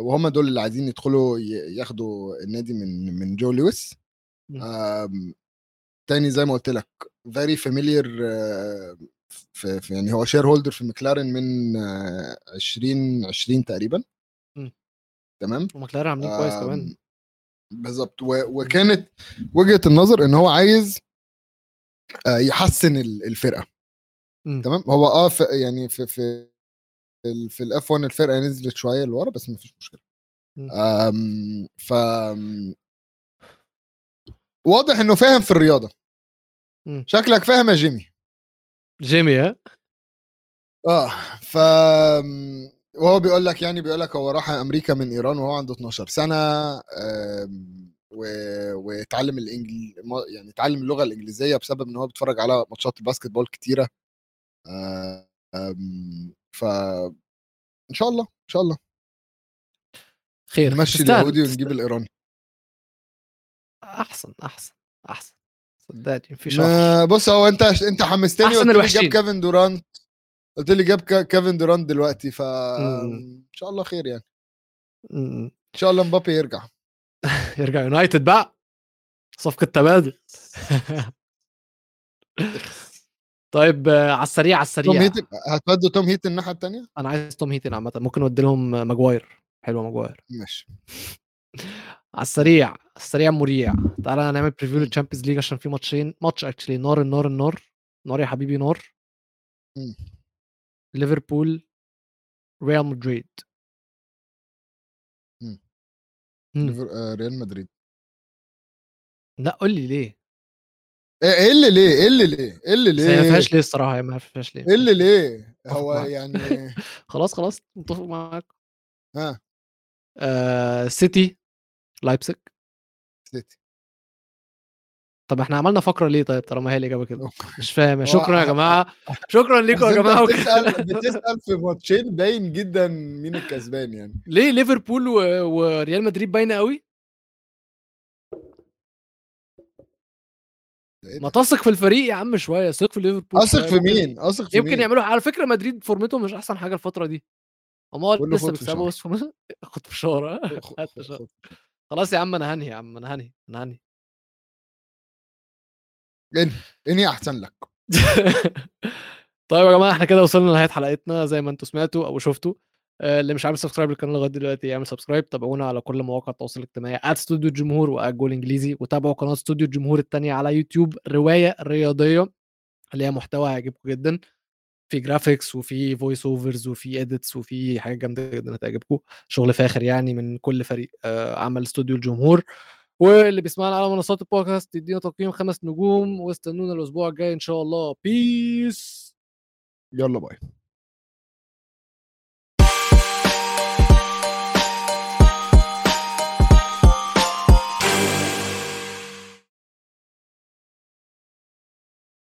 وهم دول اللي عايزين يدخلوا ياخدوا النادي من من جو لويس. تاني زي ما قلت لك very familiar في, يعني هو shareholder في مكلارن من آه، 2020 تقريبا. مم. تمام؟ وماكلارن عاملين كويس كمان. بالظبط. وكانت وجهة النظر إن هو عايز آه، يحسن ال- الفرقة. تمام؟ هو آه في يعني في في في ال F1 الفرقة نزلت شوية لورا بس مفيش مشكلة. مم. آم، ف واضح إنه فاهم في الرياضة. شكلك فاهم يا جيمي. جيمي ها؟ آه ف وهو بيقول لك يعني بيقول لك هو راح أمريكا من إيران وهو عنده 12 سنة و... واتعلم الانجل يعني اتعلم اللغة الإنجليزية بسبب إن هو بيتفرج على ماتشات الباسكت بول كتيره ف إن شاء الله إن شاء الله. خير نمشي اليهودي ونجيب. الإيراني. أحسن أحسن أحسن. صدقني وحش ما- بص هو أنت أنت حمستني لي الوحشين. جاب كيفن دورانت. قلت لي جاب كيفن دورانت دلوقتي ف مم. إن شاء الله خير يعني. م- إن شاء الله مبابي يرجع. يرجع يونايتد بقى. صفقة تبادل. طيب على السريع على توم السريع. هيتن هتودوا توم هيتن الناحية الثانية أنا عايز توم هيتن عامة. ممكن أودي لهم ماجواير. حلوة ماجواير. ماشي. على السريع السريع مريع تعالى نعمل preview. لل Champions League عشان في ماتشين ماتش actually نار النار النار نار يا حبيبي نار. ليفربول ريال مدريد. آه، ريال مدريد. لا قول لي ليه؟ إيه إيه اللي ليه؟ إيه اللي ليه؟ إيه اللي هي ما ليه فيهاش ليه؟ الصراحة ما فيهاش ليه. إيه اللي ليه؟ هو. يعني خلاص خلاص متفق معاك. ها. آه سيتي لايبسك سيتي. طب إحنا عملنا فقرة ليه طيب طالما هي الإجابة كده؟ مش فاهم. شكرا يا جماعة. شكرا لكم يا جماعة. بتسأل بتسأل في ماتشين باين جدا مين الكسبان يعني. ليه ليفربول و... وريال مدريد باينة قوي؟ إيه ما؟ تثق في الفريق يا عم شوية. ثق في ليفربول أثق. في مين؟ أثق في يمكن مين؟ يعملوا على فكرة مدريد فورمتهم مش أحسن حاجة الفترة دي. هم لسه خد. بيكسبوا بس خد فشار ها؟ خ- هات خ- فشار. خلاص يا عم أنا هنهي يا عم أنا هنهي أنا هنهي انهي إنهي أحسن لك. طيب يا جماعة إحنا كده وصلنا لنهاية حلقتنا زي ما أنتم سمعتوا أو شفتوا. آه، اللي مش عامل subscribe للقناة لغاية دلوقتي يعمل subscribe تابعونا على كل مواقع التواصل الاجتماعي at استوديو الجمهور كله انجليزي وتابعوا قناة استوديو الجمهور الثانية على يوتيوب رواية رياضية اللي هي محتوى هيعجبكم جدا. في graphics وفي voice overs وفي edits وفي حاجات جامدة جدا هتعجبكم. شغل فاخر يعني من كل فريق آه، عمل استوديو الجمهور. واللي بيسمعنا على منصات البودكاست يدينا تقييم خمس نجوم. واستنونا الأسبوع الجاي إن شاء الله. peace يلا باي